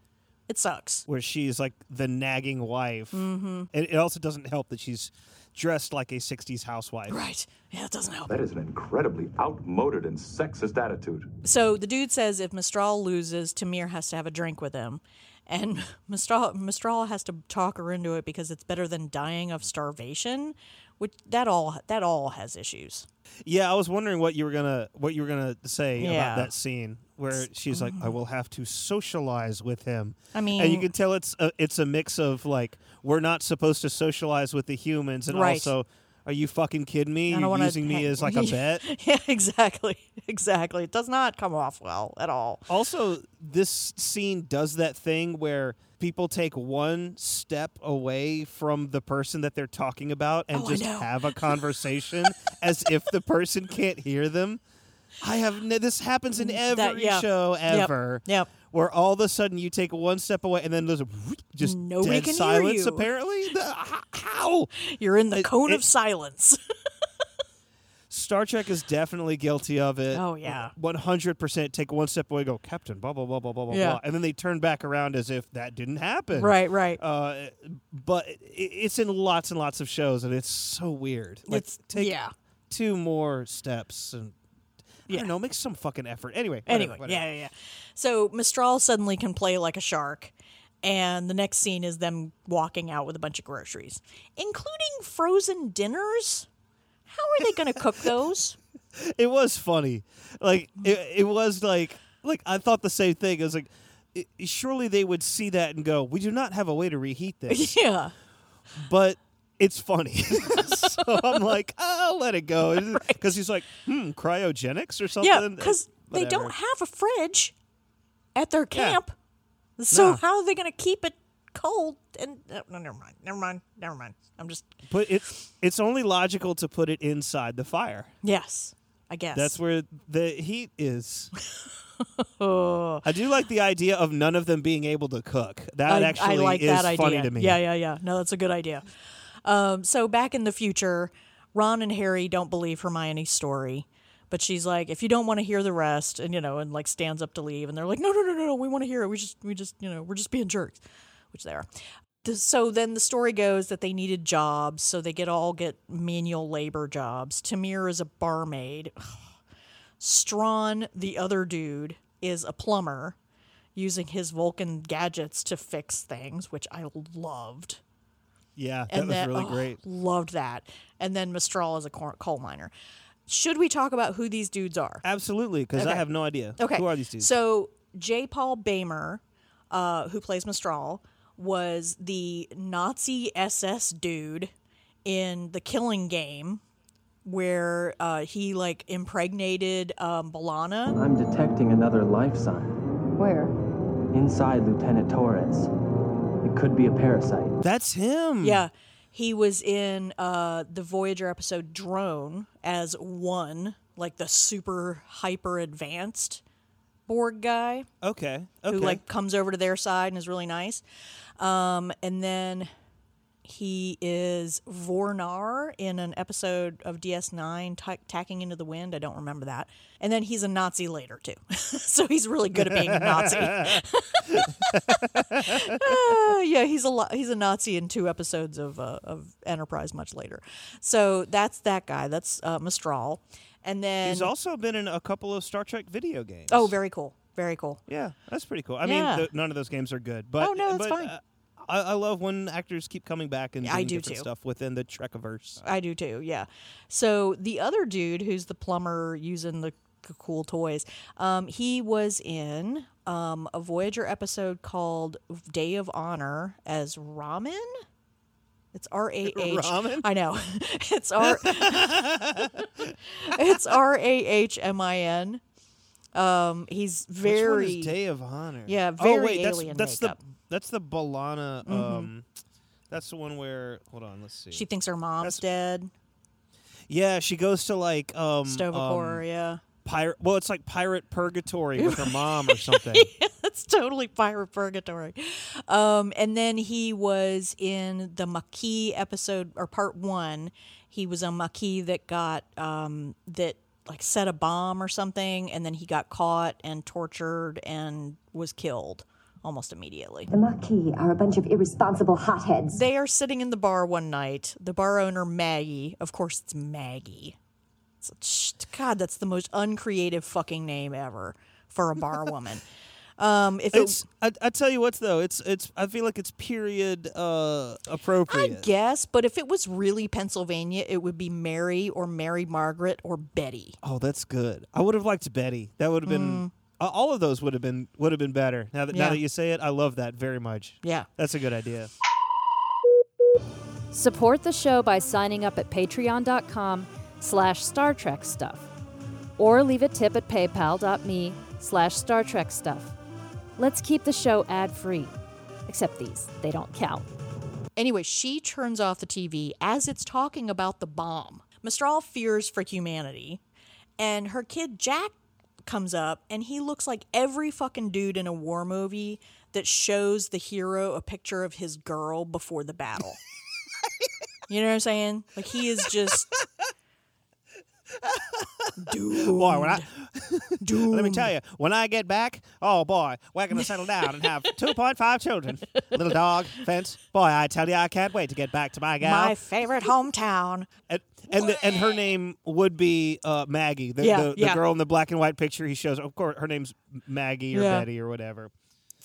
it sucks. Where she's like the nagging wife. Mm-hmm. And it also doesn't help that she's dressed like a 60s housewife. Right. Yeah, it doesn't help. That is an incredibly outmoded and sexist attitude. So the dude says if Mestral loses, T'Mir has to have a drink with him. And Mestral, Mestral has to talk her into it because it's better than dying of starvation, which that all that all has issues. Yeah, I was wondering what you were gonna what you were gonna say Yeah. about that scene where she's like, "I will have to socialize with him." I mean- and you can tell it's a, it's a mix of like we're not supposed to socialize with the humans, and Right. also, are you fucking kidding me? You're using me as like a bet. yeah, exactly, exactly. It does not come off well at all. Also, this scene does that thing where people take one step away from the person that they're talking about and Oh, just have a conversation as if the person can't hear them. I have n- this happens in every That- yeah. show ever. Yep. Where all of a sudden you take one step away and then there's a just Nobody dead can hear silence. you. Apparently, The- h- how You're in the It- cone it- of silence. Star Trek is definitely guilty of it. Oh, yeah. one hundred percent. Take one step away, go Captain, blah blah blah blah blah blah, Yeah. blah, and then they turn back around as if that didn't happen. right, right. Uh, but it, it's in lots and lots of shows, and it's so weird. Like, it's take yeah. two more steps, and I Yeah. don't know, make some fucking effort. Anyway, whatever, Anyway, whatever. yeah, yeah, yeah. So Mestral suddenly can play like a shark, and the next scene is them walking out with a bunch of groceries, including frozen dinners. How are they going to cook those? It was funny. Like it, it was like like I thought the same thing. It was like. i surely they would see that and go, "We do not have a way to reheat this." yeah. but it's funny. so I'm like, I'll let it go. Because he's like, hmm, cryogenics or something? Yeah, because they don't have a fridge at their Yeah. camp. So No. how are they going to keep it cold? And uh, no, never mind, never mind, never mind. I'm just But it, it's only logical to put it inside the fire. yes, I guess That's where the heat is. Oh, I do like the idea of none of them being able to cook. That I, actually I like is that idea. funny to me. Yeah, yeah, yeah. No, that's a good idea. Um, so back in the future, Ron and Harry don't believe Hermione's story. But she's like, if you don't want to hear the rest, and you know, and like stands up to leave, and they're like, no, no, no, no, no, we want to hear it. We just, we just, you know, we're just being jerks, which they are. So then the story goes that they needed jobs, so they get all get manual labor jobs. T'Mir is a barmaid. Stron, the other dude, is a plumber, using his Vulcan gadgets to fix things, which I loved. Yeah, that And was then- really oh, great. Loved that. And then Mestral is a coal miner. Should we talk about who these dudes are? Absolutely, because I have no idea. Okay. Who are these dudes? So J. Paul Boehmer, uh, who plays Mestral, was the Nazi SS dude in the Killing Game, where uh, he like impregnated um, B'Elanna. I'm detecting another life sign Where? inside Lieutenant Torres. It could be a parasite. That's him. Yeah. He was in uh, the Voyager episode Drone as one, like the super hyper advanced Borg guy. Okay. Okay. who like comes over to their side and is really nice. Um, and then he is Vornar in an episode of DS9, ta tacking into the wind. I don't remember that. And then he's a Nazi later too, so he's really good at being a Nazi. Uh, yeah, he's a lo- he's a Nazi in two episodes of uh, of Enterprise much later. So that's that guy. That's uh, Mestral. And then He's also been in a couple of Star Trek video games. oh, very cool, very cool. Yeah, that's pretty cool. I Yeah. mean, th- none of those games are good, but Oh, no, that's but, fine. I, I love when actors keep coming back and I doing do different too. stuff within the Trekiverse. I do too, yeah. So the other dude who's the plumber using the c- cool toys, um, he was in um, a Voyager episode called Day of Honor as Ramen. It's R A H. Ramen? I know. it's R. it's R A H M I N. Um, he's very. Day of Honor? Yeah, oh, very wait, that's, alien that's makeup. the that's the B'Elanna. Um, that's the one where. Hold on, let's see. she thinks her mom's That's- dead. yeah, she goes to like um, Sto-vo-kor, um, yeah. pirate. Well, it's like pirate purgatory with her mom or something. That's totally pirate purgatory. Um, and then he was in the Maquis episode or part one. He was a Maquis that got um, that like set a bomb or something, and then he got caught and tortured and was killed almost immediately. The Maquis are a bunch of irresponsible hotheads. They are sitting in the bar one night. The bar owner Maggie, of course, it's Maggie. It's, God, that's the most uncreative fucking name ever for a bar woman. Um, if it, It's I, I tell you what though, it's it's I feel like it's period uh I appropriate. guess, but if it was really Pennsylvania, it would be Mary or Mary Margaret or Betty. oh, that's good. I would have liked Betty. That would have been uh, all of those would have been would have been better. Now that. Yeah. now that you say it, I love that very much. Yeah. That's a good idea. Support the show by signing up at patreon.com slash Star Trek stuff. Or leave a tip at paypal.me slash Star Trek stuff. Let's keep the show ad free. Except these, they don't count. Anyway, she turns off the TV as it's talking about the bomb. Mestral fears for humanity, and her kid Jack comes up and he looks like every fucking dude in a war movie that shows the hero a picture of his girl before the battle. you know what I'm saying? Like he is just doomed. Boy, when I let me tell you, when I get back, oh boy, we're gonna settle down and have two point five children. Little dog, fence. Boy, I tell you, I can't wait to get back to my gal. My favorite hometown. and and, the, and her name would be uh, Maggie, the, Yeah, the, the yeah. girl in the black and white picture he shows. Of course, her name's Maggie or Yeah. Betty or whatever.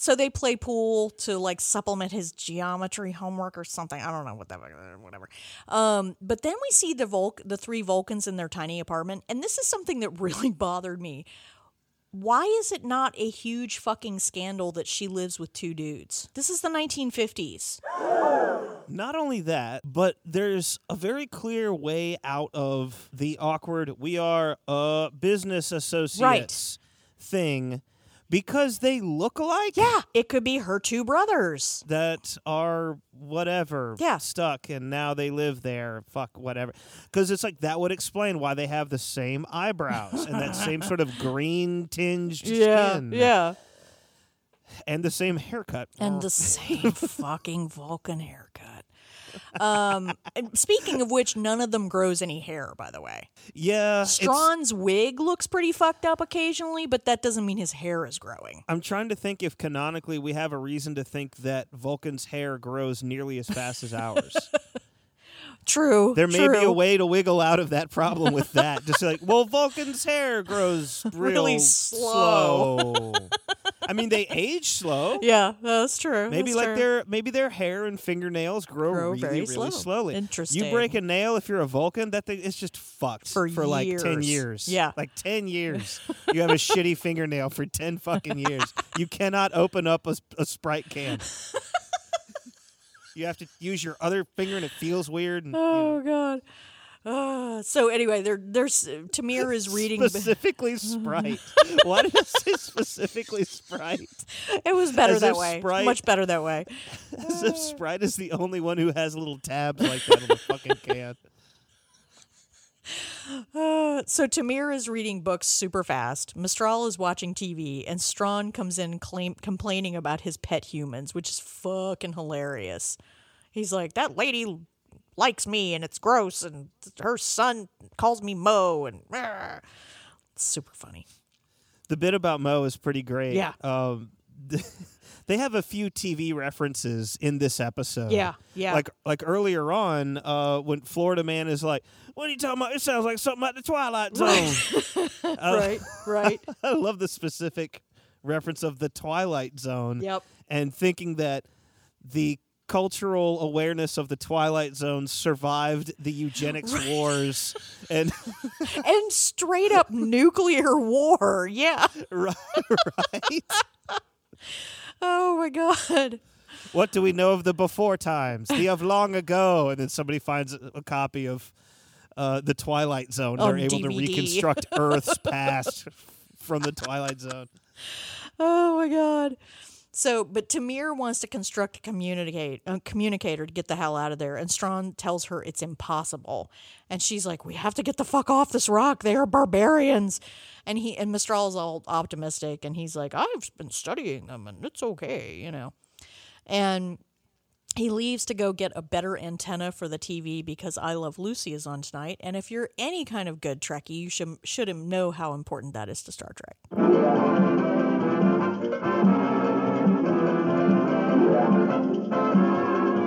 So they play pool to like supplement his geometry homework or something. I don't know what that whatever. Um, but then we see the Volk, the three Vulcans in their tiny apartment, and this is something that really bothered me. Why is it not a huge fucking scandal that she lives with two dudes? This is the 1950s. Not only that, but there's a very clear way out of the awkward "we are uh, business associates" thing because they look alike. Yeah, it could be her two brothers. that are whatever Yeah. stuck and now they live there fuck whatever because it's like that would explain why they have the same eyebrows and that same sort of green tinged skin yeah. and the same haircut and the same fucking Vulcan haircut. Um, speaking of which, none of them grows any hair, by the way. yeah Stron's wig looks pretty fucked up occasionally, but that doesn't mean his hair is growing. i'm trying to think if canonically we have a reason to think that vulcan's hair grows nearly as fast as ours True. there may be a way to wiggle out of that problem with that just like well vulcan's hair grows real Really slow. slow. I mean they age slow Yeah, that's true. Maybe that's like true. their maybe their hair and fingernails grow, Grow really very really slow. slowly. Interesting. You break a nail if you're a Vulcan, that thing it's just fucked For for like ten years. Yeah. like ten years. you have a shitty fingernail for ten fucking years. You cannot open up a, a Sprite can. you have to use your other finger, and it feels weird. And, you oh, know. Oh god. Uh, so anyway, there, there's T'Mir is reading. Specifically Sprite. Why did it say specifically Sprite? it was better as that way. Sprite- Much better that way. As if Sprite is the only one who has little tabs like that on the fucking can. Uh, so T'Mir is reading books super fast. Mestral is watching TV, and Stron comes in claim, complaining about his pet humans, which is fucking hilarious. He's like, "That lady likes me, and it's gross, and her son calls me Mo, and it's super funny." The bit about Mo is pretty great. Yeah. Um, they have a few TV references in this episode. Yeah, yeah. Like like earlier on, uh, when Florida Man is like, "What are you talking about? It sounds like something at the Twilight Zone." Uh, right, right. I love the specific reference of the Twilight Zone. Yep. And thinking that the cultural awareness of the Twilight Zone survived the eugenics wars and and straight up nuclear war. Yeah. right, right. Oh my god. What do we know of the before times? The of long ago. And then somebody finds a, copy of uh, the Twilight Zone. On They're able to reconstruct Earth's past from the Twilight Zone. Oh my god. So, but T'Mir wants to construct a communicate a communicator to get the hell out of there, and Stron tells her it's impossible, and she's like, "We have to get the fuck off this rock. They are barbarians." And he and Mestral is all optimistic, and he's like, "I've been studying them, and it's okay, you know." And he leaves to go get a better antenna for the TV because I Love Lucy is on tonight. And if you're any kind of good Trekkie, you should should know how important that is to Star Trek.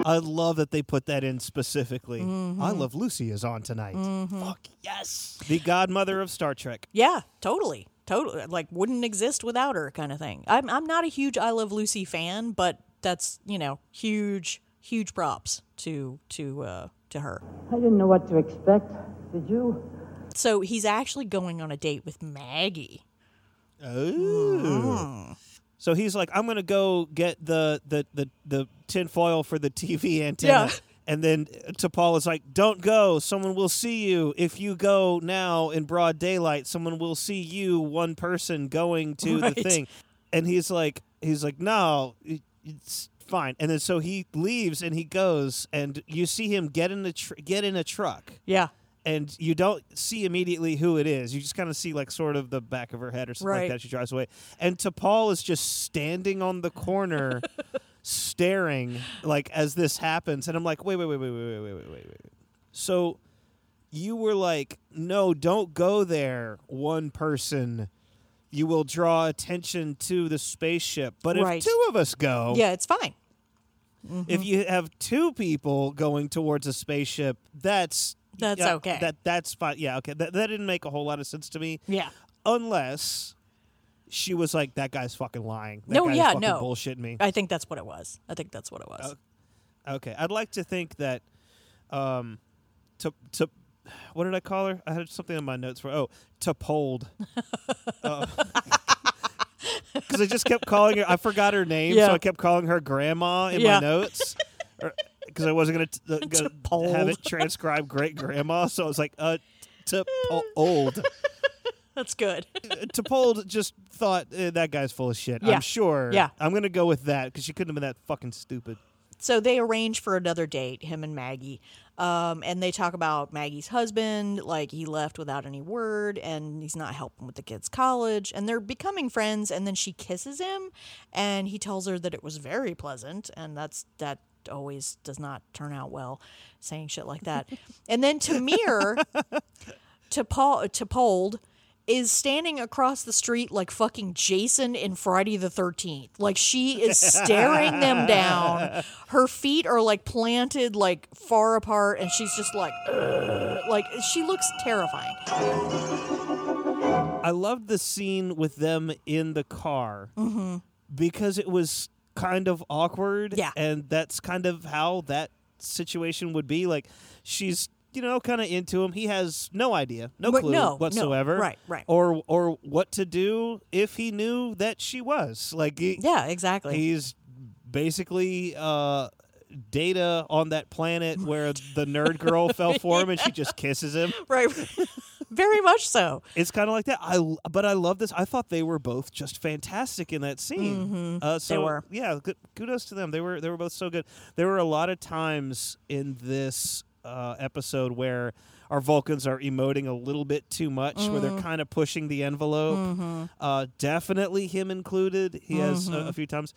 I love that they put that in specifically. Mm-hmm. I Love Lucy is on tonight. Fuck yes. The godmother of Star Trek. Yeah, totally. Totally. Like wouldn't exist without her kind of thing. I'm I'm not a huge I Love Lucy fan, but that's, you know, huge huge props to to uh to her. I didn't know what to expect. Did you? So he's actually going on a date with Maggie. Oh. So he's like, I'm gonna go get the the the, the tinfoil for the TV antenna. Yeah. And then uh, T'Pol is like, "Don't go. Someone will see you. If you go now in broad daylight, someone will see you, one person going to Right. the thing." And he's like, "He's like, no, it's fine. And then so he leaves and he goes, and you see him get in the tr- get in a truck, Yeah. And you don't see immediately who it is. You just kind of see like sort of the back of her head or something Right. like that. She drives away, and T'Pol is just standing on the corner, staring like as this happens, and I'm like, wait, wait, wait, wait, wait, wait, wait, wait, wait, wait. So you were like, no, don't go there, one person. You will draw attention to the spaceship. But Right. if two of us go, Yeah, it's fine. if mm-hmm. you have two people going towards a spaceship, that's That's yeah, okay. That that's fine. Yeah, okay. That, that didn't make a whole lot of sense to me. Yeah. Unless she was like, "That guy's fucking lying." That No, yeah, no. bullshitting me. I think that's what it was. I think that's what it was. Okay, I'd like to think that, um, to to, what did I call her? I had something in my notes for oh, Topold. Because I just kept calling her. I forgot her name, Yeah. so I kept calling her Grandma in Yeah. my notes. Because I wasn't gonna, t- uh, gonna Topold. have it transcribe Great Grandma, so I was like, uh, to old. That's good. Topold just thought eh, that guy's full of shit. Yeah. I'm sure. Yeah. I'm gonna go with that because she couldn't have been that fucking stupid. So they arrange for another date, him and Maggie. Um, and they talk about Maggie's husband, like he left without any word and he's not helping with the kids' college. And they're becoming friends. And then she kisses him and he tells her that it was very pleasant. And that's that always does not turn out well saying shit like that. and then T'Mir, to Paul, to Pold, is standing across the street like fucking Jason in Friday the 13th. Like she is staring them down. Her feet are like planted like far apart and she's just like "Ugh." like she looks terrifying. I loved the scene with them in the car mm-hmm. because it was kind of awkward. Yeah. And that's kind of how that situation would be. Like, she's, you know, kind of into him. He has no idea, no But clue no, no. whatsoever. Right, right. Or, or what to do if he knew that she was. Like, he, Yeah, exactly. he's basically uh, data on that planet where the nerd girl fell for him and she just kisses him. right. Very much so. It's kind of like that. I but I love this. I thought they were both just fantastic in that scene. Uh, so were. yeah, kudos to them. They were they were both so good. There were a lot of times in this uh, episode where our Vulcans are emoting a little bit too much, where they're kind of pushing the envelope. Uh, definitely him included. He has a, a few times,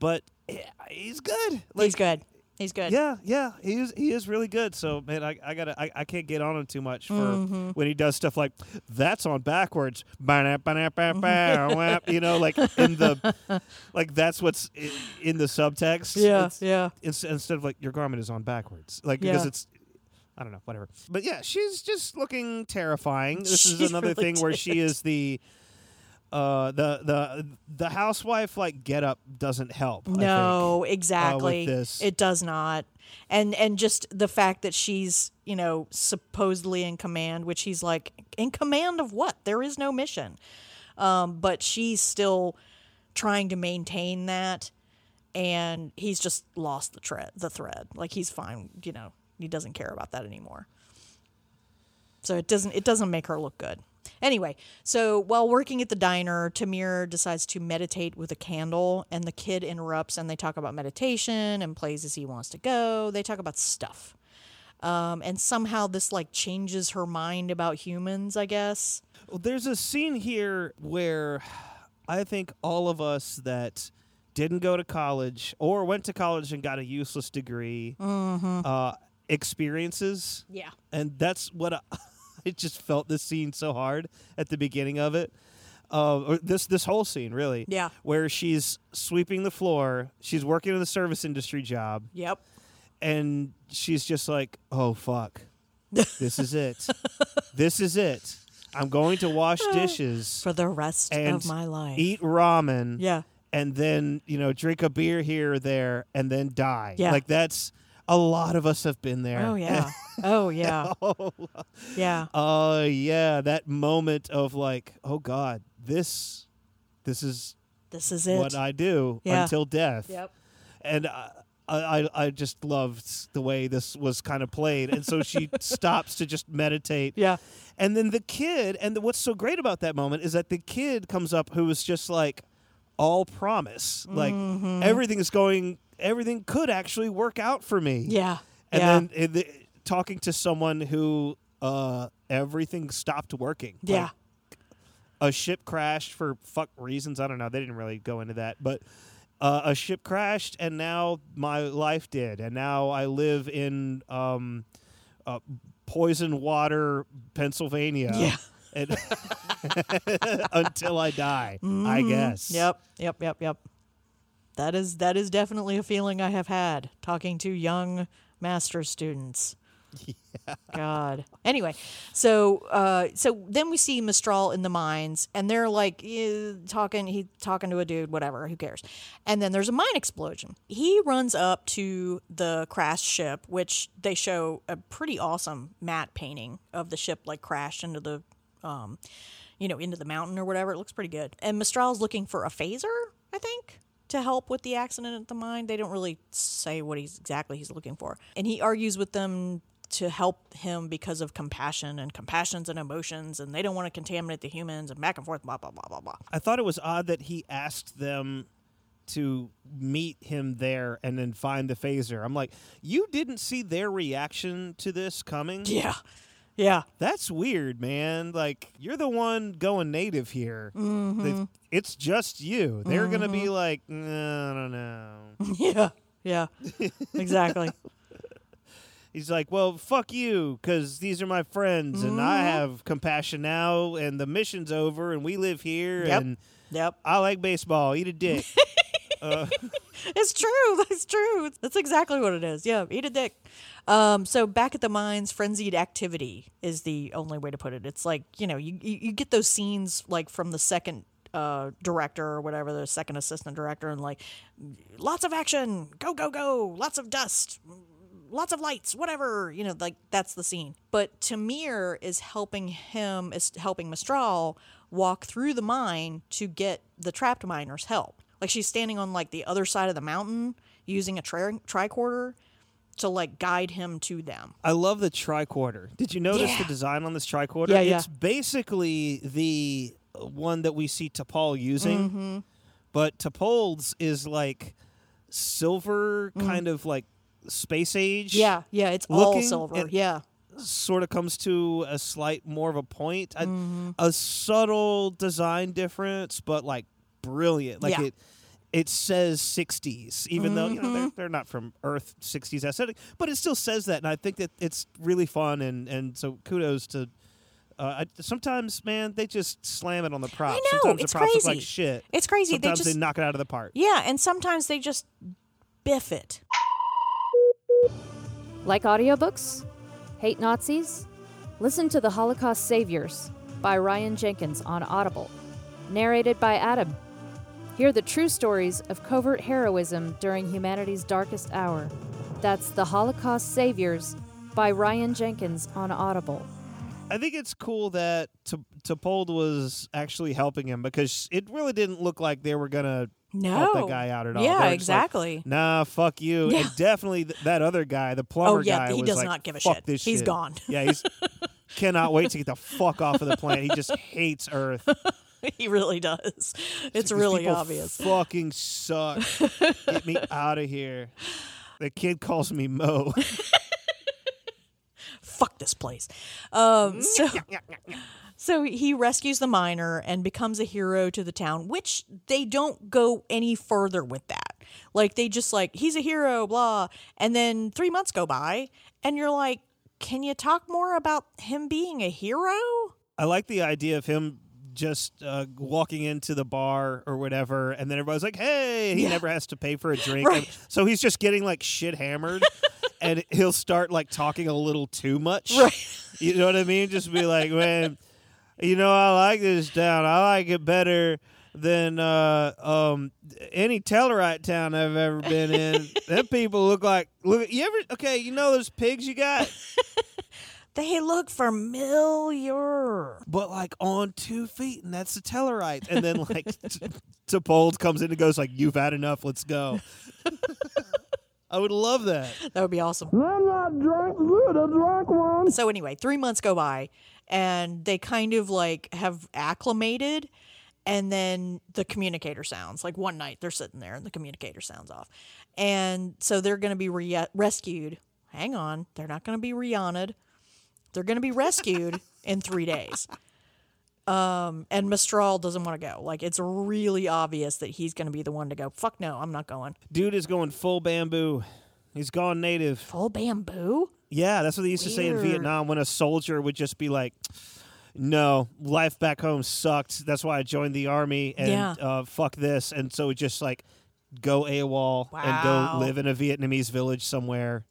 but eh, he's good. Like, He's good. He's good. yeah, yeah, he is. He is really good. So man, I, I gotta, I, I can't get on him too much for Mm-hmm. when he does stuff like that's on backwards. You know, like in the, like that's what's in the subtext. Yeah, It's- yeah. ins- Instead of like your garment is on backwards, like because Yeah. it's. I don't know, whatever. But yeah, she's just looking terrifying. This is another really thing where she is the uh the the the housewife like get up doesn't help. I think. No, uh, exactly. this. It does not. And and just the fact that she's, you know, supposedly in command, which he's like, in command of what? There is no mission. Um, but she's still trying to maintain that and he's just lost the thread the thread. Like he's fine, you know, he doesn't care about that anymore. So it doesn't it doesn't make her look good. Anyway, so while working at the diner, T'Mir decides to meditate with a candle, and the kid interrupts, and they talk about meditation and places he wants to go. They talk about stuff, um, and somehow this like changes her mind about humans. I guess. Well, there's a scene here where I think all of us that didn't go to college or went to college and got a useless degree uh, experiences. Yeah. And that's what I, I just felt this scene so hard at the beginning of it. Uh, or this this whole scene really, Yeah. where she's sweeping the floor. She's working in the service industry job, Yep. and she's just like, "Oh fuck, this is it. this is it. I'm going to wash dishes For the rest of my life. eat ramen, Yeah. and then you know drink a beer here or there, and then die. Yeah. like that's a lot of us have been there. Oh yeah. oh yeah. oh, Yeah. uh, yeah, that moment of like, oh god, this, this is This is it. what I do Yeah. until death. Yep. and I, I I just loved the way this was kind of played, and so she stops to just meditate. Yeah. and then the kid, and the, what's so great about that moment is that the kid comes up who is just like all promise, like Mm-hmm. everything is going everything could actually work out for me. Yeah. And yeah. then in the, talking to someone who uh, everything stopped working. Like, yeah. a ship crashed for fuck reasons. I don't know. They didn't really go into that, but uh, a ship crashed, and now my life did, and now I live in um, uh, poison water, Pennsylvania. Yeah. and- until I die, I Mhm. guess. Yep, yep, yep, yep. That is that is definitely a feeling I have had talking to young master students. Yeah. God. Anyway, so uh, so then we see Mestral in the mines, and they're like eh, talking. He talking to a dude, whatever. Who cares? And then there's a mine explosion. He runs up to the crashed ship, which they show a pretty awesome matte painting of the ship like crashed into the, um, you know, into the mountain or whatever. It looks pretty good. And Mestral's looking for a phaser, I think. To help with the accident at the mine, they don't really say what he's exactly he's looking for, and he argues with them to help him because of compassion and compassions and emotions, and they don't want to contaminate the humans and back and forth, blah blah blah blah blah. I thought it was odd that he asked them to meet him there and then find the phaser. I'm like, you didn't see their reaction to this coming? Yeah. Yeah. That's weird, man. Like, you're the one going native here. Mhm. It's just you. They're going to be Mhm. like, "Nah, I don't know. yeah. Yeah. Exactly. He's like, well, fuck you, because these are my friends, and I Mhm. have compassion now, and the mission's over, and we live here, Yep. and Yep. I like baseball. Eat a dick. uh, It's true. That's true. That's exactly what it is. Yeah, eat a dick. Um, so back at the mines, frenzied activity is the only way to put it. It's like you know, you you, get those scenes like from the second uh, director or whatever, the second assistant director, and like lots of action, go go go, lots of dust, lots of lights, whatever. You know, like that's the scene. But T'Mir is helping him, is helping Mestral walk through the mine to get the trapped miners help. Like she's standing on like the other side of the mountain using a tri- tricorder to like guide him to them. I love the tricorder. Did you notice the design on this tricorder? Yeah, yeah. It's basically the one that we see T'Pol using, Mhm. but T'Pol's is like silver, kind of like space age. Yeah, yeah, it's all silver. and Yeah. Sort of comes to a slight more of a point, a, Mhm. a subtle design difference, but like brilliant. Like Yeah. it, it says 60s, even though you know they're, Mhm. they're not from Earth 60s aesthetic, but it still says that, and I think that it's really fun. And and so kudos to. Uh, I, sometimes, man, they just slam it on the props. I know, sometimes it's the props look like crazy. shit. It's crazy. Sometimes they, just- knock it out of the park. Yeah, and sometimes they just biff it. Like audiobooks? Hate Nazis? Listen to The Holocaust Saviors by Ryan Jenkins on Audible, narrated by Adam. Hear the true stories of covert heroism during humanity's darkest hour. That's The Holocaust Saviors by Ryan Jenkins on Audible. I think it's cool that T- T'Pold was actually helping him because it really didn't look like they were gonna help No. that guy out at all. Yeah, They were just like, exactly. nah, fuck you. Yeah. And definitely th- that other guy, the plumber Oh, yeah, guy, he was does like, not give a fuck shit. This He's shit. gone. Yeah, he's cannot wait to get the fuck off of the planet. He just hates Earth. he really does. It's really obvious. Fucking suck. Get me out of here. The kid calls me Mo. Fuck this place. Um, so, so he rescues the miner and becomes a hero to the town, which they don't go any further with that. Like they just like he's a hero, blah. And then three months go by, and you're like, can you talk more about him being a hero? I like the idea of him just uh, walking into the bar or whatever, and then everybody's like, "Hey!" He Yeah. never has to pay for a drink, Right. So he's just getting like shit hammered, and he'll start like talking a little too much. Right. You know what I mean? Just be like, "Man, you know, I like this town. I like it better." Than uh, um, any Tellarite town I've ever been in. Them people look like look. You ever okay? You know those pigs you got? They look familiar. but like on two feet, and that's the Tellarite. And then like t- T'Pold comes in and goes like, "You've had enough. Let's go." I would love that. That would be awesome. I'm not drunk, good, I drank one. So anyway, three months go by, and they kind of like have acclimated, and then the communicator sounds. Like one night they're sitting there, and the communicator sounds off, and so they're going to be re- rescued. Hang on, they're not going to be Rihanna. They're going to be rescued in three days. Um, and Mestral doesn't want to go. Like it's really obvious that he's going to be the one to go. Fuck no, I'm not going. Dude is going full bamboo. He's gone native. Full bamboo. Yeah, that's what they used to say in Vietnam when a soldier would just be like, "No, life back home sucked. That's why I joined the army, and Yeah. uh, fuck this." And so it just like go AWOL and go live in a Vietnamese village somewhere,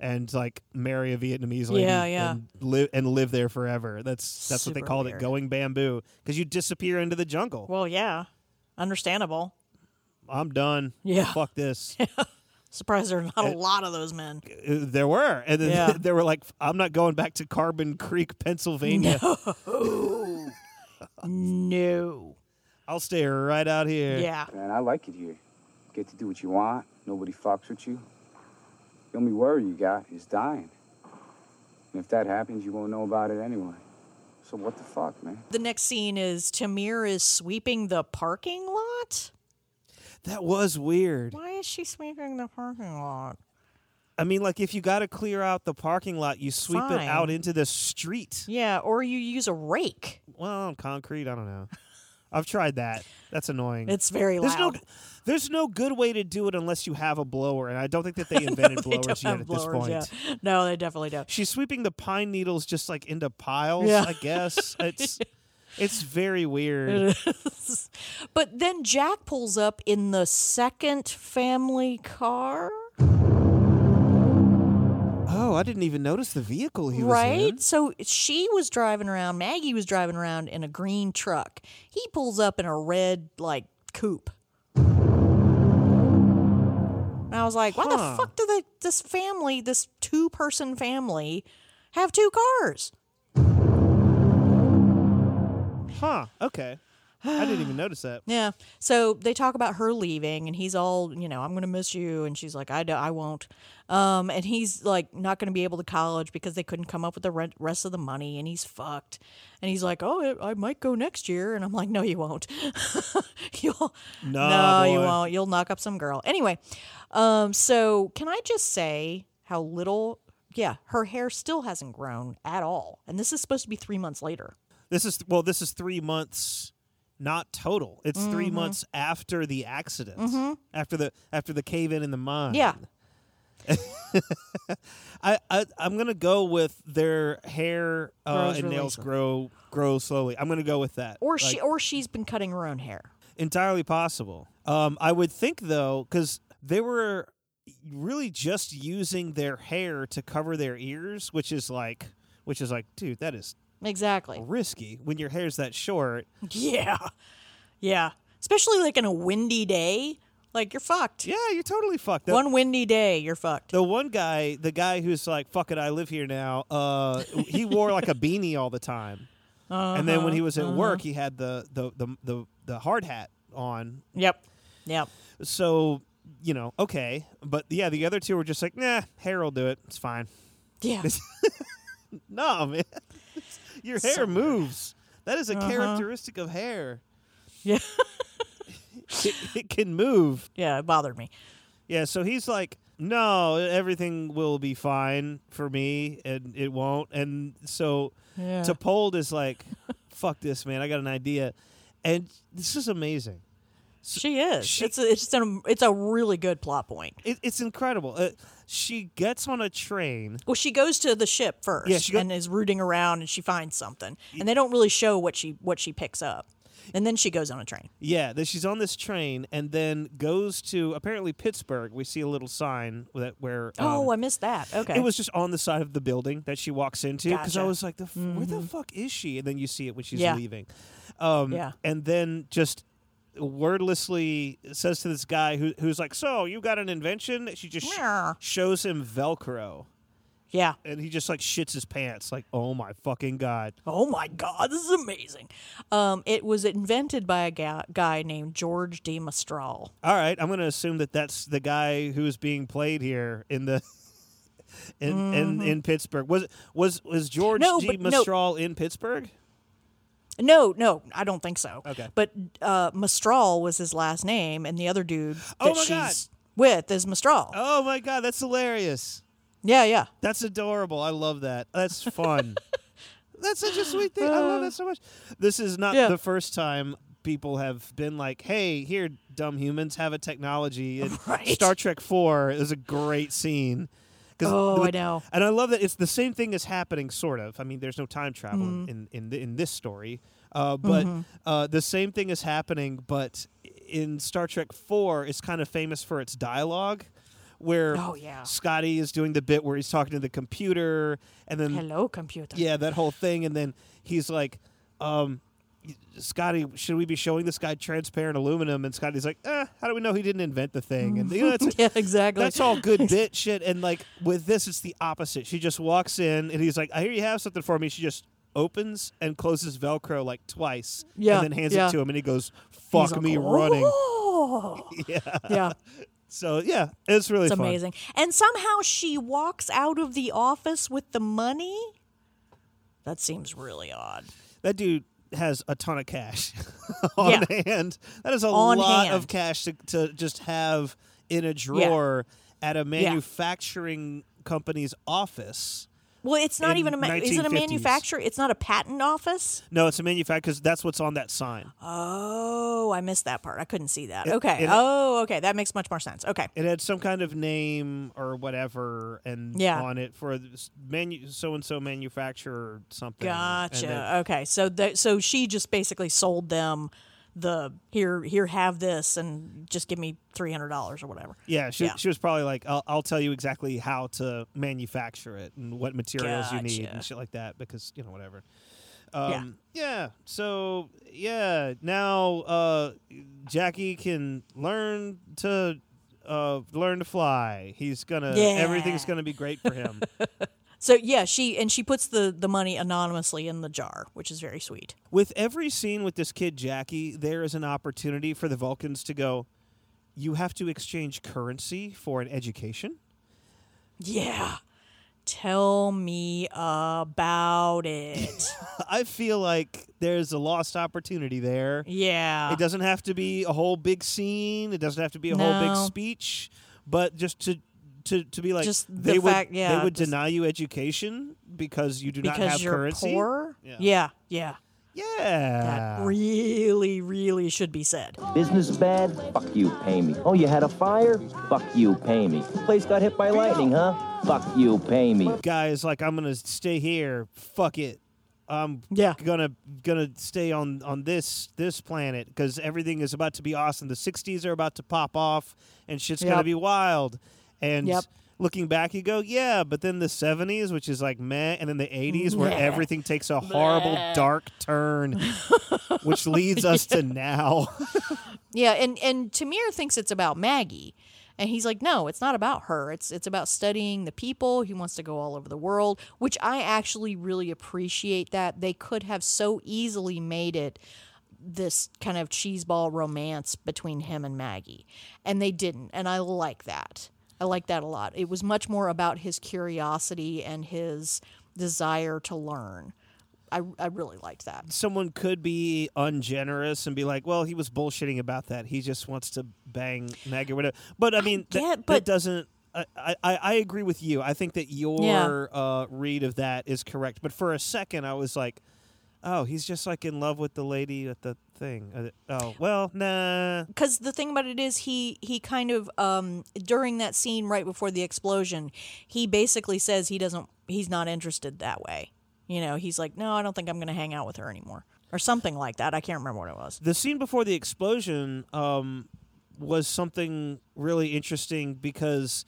and like marry a Vietnamese lady, Yeah, yeah. and live and live there forever. That's that's what they called weird. it, going bamboo, because you disappear into the jungle. Well, yeah, understandable. I'm done. Yeah. fuck this. Surprised there are not a lot of those men. Uh, There were, and then Yeah. they were like, "I'm not going back to Carbon Creek, Pennsylvania. No. no. I'll stay right out here." Yeah. Man, I like it here. Get to do what you want. Nobody fucks with you. The only worry you got is dying. And if that happens, you won't know about it anyway. So what the fuck, man? The next scene is T'Mir is sweeping the parking lot. That was weird. Why is she sweeping the parking lot? I mean, like if you got to clear out the parking lot, you sweep it out into the street. Yeah, or you use a rake. Well, on concrete, I don't know. I've tried that. That's annoying. It's very there's loud. No, there's no good way to do it unless you have a blower, and I don't think that they invented They blowers yet at this point. yeah. No, they definitely don't. She's sweeping the pine needles just like into piles. Yeah. I guess it's it's very weird. It. But then Jack pulls up in the second family car. Oh, I didn't even notice the vehicle he was right? in. So she was driving around, Maggie was driving around in a green truck. He pulls up in a red, like, coupe. And I was like, why Huh. the fuck do they, this family, this two person family, have two cars? Huh. Okay. I didn't even notice that. Yeah. So they talk about her leaving, and he's all, you know, I'm going to miss you. And she's like, I, do, I won't. Um, and he's like, not going to be able to college because they couldn't come up with the re- rest of the money, and he's fucked. And he's like, Oh, I I might go next year. And I'm like, No, you won't. You'll, Nah, no, you won't. You'll knock up some girl. Anyway, um, so can I just say how little, yeah, her hair still hasn't grown at all. And this is supposed to be three months later. This is well, this is three months, not total. It's three Mhm. months after the accident, Mhm. after the after the cave in in the mine. Yeah. I, I I'm gonna go with their hair uh, and really nails slow. grow grow slowly. I'm gonna go with that. Or she, or she's been cutting her own hair. entirely possible. Um, I would think though, because they were really just using their hair to cover their ears, which is like, which is like, dude, that is Exactly. risky when your hair's that short. Yeah. Yeah. Especially like in a windy day. Like you're fucked. Yeah, you're totally fucked. The- One windy day, you're fucked. The one guy, the guy who's like, "Fuck it, I live here now." Uh, he wore like a beanie all the time, and then when he was at Uh-huh, work, uh-huh. he had the the the the, the hard hat on. Yep. Yep. So you know, okay, but yeah, the other two were just like, "Nah, hair will do it. It's fine." Yeah. no, man, your hair So weird. moves. That is a Uh-huh. characteristic of hair. Yeah. it, it can move. Yeah, it bothered me. Yeah, so he's like, no, everything will be fine for me, and it won't. And so Yeah. Topold is like, fuck this, man. I got an idea. And this is amazing. She is. she- it's a, it's an, it's a really good plot point. It, it's incredible. Uh, she gets on a train. Well, she goes to the ship first Yeah, she go- and is rooting around and she finds something. And they don't really show what she what she picks up. And then she goes on a train. Yeah, that she's on this train and then goes to apparently Pittsburgh. We see a little sign that where um, oh, I missed that. Okay. It was just on the side of the building that she walks into because I was like, the f- "Where the fuck is she?" And then you see it when she's Yeah. leaving, um, Yeah. and then just wordlessly says to this guy who, who's like, "So you got an invention?" She just sh- shows him Velcro, Yeah. and he just like shits his pants, like, "Oh my fucking god!" Oh my God, this is amazing. Um, it was invented by a ga- guy named George de Mestral. All right, I'm gonna assume that that's the guy who's being played here in the. In, in, in Pittsburgh was was was George Mm-hmm. No, G. but no. In Pittsburgh? No, no, I don't think so. Okay. But uh, was his last name, and the other dude that Oh she's God. with is Mestral. Oh my god, that's hilarious. Yeah, yeah. That's adorable. I love that. That's fun. that's such a sweet thing. I love that so much. This is not Yeah. the first time people have been like, "Hey, here, dumb humans, have a technology." And Right. Star Trek Four is a great scene. Oh, the- I know. and I love that it's the same thing is happening, sort of. I mean, there's no time travel Mhm. in in in, this story, uh, but Mhm. uh, the same thing is happening. But in Star Trek Four, it's kind of famous for its dialogue, where Oh, yeah. Scotty is doing the bit where he's talking to the computer, and then Hello, computer. yeah, that whole thing, and then he's like, um, Scotty, should we be showing this guy transparent aluminum? And Scotty's like, eh, how do we know he didn't invent the thing? And you know, it's, yeah, exactly. that's all good bit shit. And like with this, it's the opposite. She just walks in, and he's like, I hear you have something for me. She just opens and closes Velcro like twice, Yeah, and then hands yeah. it to him, and he goes, "Fuck like, me running." "Oh." Yeah, Yeah. So yeah, it's really It's amazing. And somehow she walks out of the office with the money. That seems really odd. That dude has a ton of cash on Yeah. hand. That is a On lot hand. of cash to, to just have in a drawer at a manufacturing company's office. Well, it's not in even a. Ma- is it a 1950s. manufacturer? It's not a patent office. No, it's a manufacturer because that's what's on that sign. Oh, I missed that part. I couldn't see that. It- okay. it- oh, okay. That makes much more sense. Okay. It had some kind of name or whatever, and Yeah. on it for this manu so and so manufacturer something. and Gotcha. then- okay. So the, so she just basically sold them the here here have this and just give me three hundred dollars or whatever. yeah, she, Yeah. she was probably like, I'll, "I'll tell you exactly how to manufacture it and what materials you need and shit like that," because you know whatever. Um, yeah. So yeah, now uh, Jackie can learn to uh, learn to fly. He's gonna. Yeah. Everything's gonna be great for him. So yeah, she and she puts the the money anonymously in the jar, which is very sweet. with every scene with this kid Jackie, there is an opportunity for the Vulcans to go. You have to exchange currency for an education. Yeah. Tell me about it. I feel like there's a lost opportunity there. yeah. It doesn't have to be a whole big scene. It doesn't have to be a whole big speech, but just to to, to be like Just the they would fact- yeah, they would just- deny you education because you do not have you're currency. poor. Yeah. Yeah. Yeah. Yeah. That really, really should be said. Business bad? Fuck you, pay me. Oh, you had a fire? Fuck you, pay me. Place got hit by lightning, huh? Fuck you, pay me. guys like i'm gonna stay here fuck it i'm Yeah. gonna gonna stay on on this this planet because everything is about to be awesome the 60s are about to pop off and shit's gonna be wild and Yep. looking back you go yeah but then the 70s which is like meh and then the 80s where everything takes a horrible dark turn which leads us to now Yeah, and and T'Mir thinks it's about Maggie. And he's like, "No, it's not about her. It's it's about studying the people. He wants to go all over the world, which I actually really appreciate that. They could have so easily made it this kind of cheeseball romance between him and Maggie. And they didn't. And I like that. I like that a lot. It was much more about his curiosity and his desire to learn. I, I really liked that. someone could be ungenerous and be like, "Well, he was bullshitting about that. He just wants to bang Maggie or whatever." But I mean, that, get, that but- doesn't. I, I I agree with you. I think that your uh, read of that is correct. But for a second, I was like, "Oh, he's just like in love with the lady at the thing." Uh, oh, well, nah. because the thing about it is he he kind of um during that scene right before the explosion he basically says he doesn't he's not interested that way you know he's like no i don't think i'm gonna hang out with her anymore or something like that i can't remember what it was The scene before the explosion um, was something really interesting because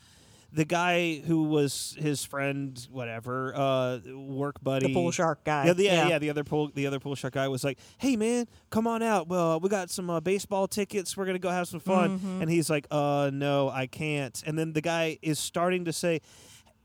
the guy who was his friend, whatever, uh, work buddy, the pool shark guy. yeah, the, yeah, Yeah. the other pool, the other pool shark guy was like, "Hey, man, come on out. Well, we got some uh, baseball tickets. We're gonna go have some fun." Mhm. And he's like, "Uh, no, I can't." And then the guy is starting to say.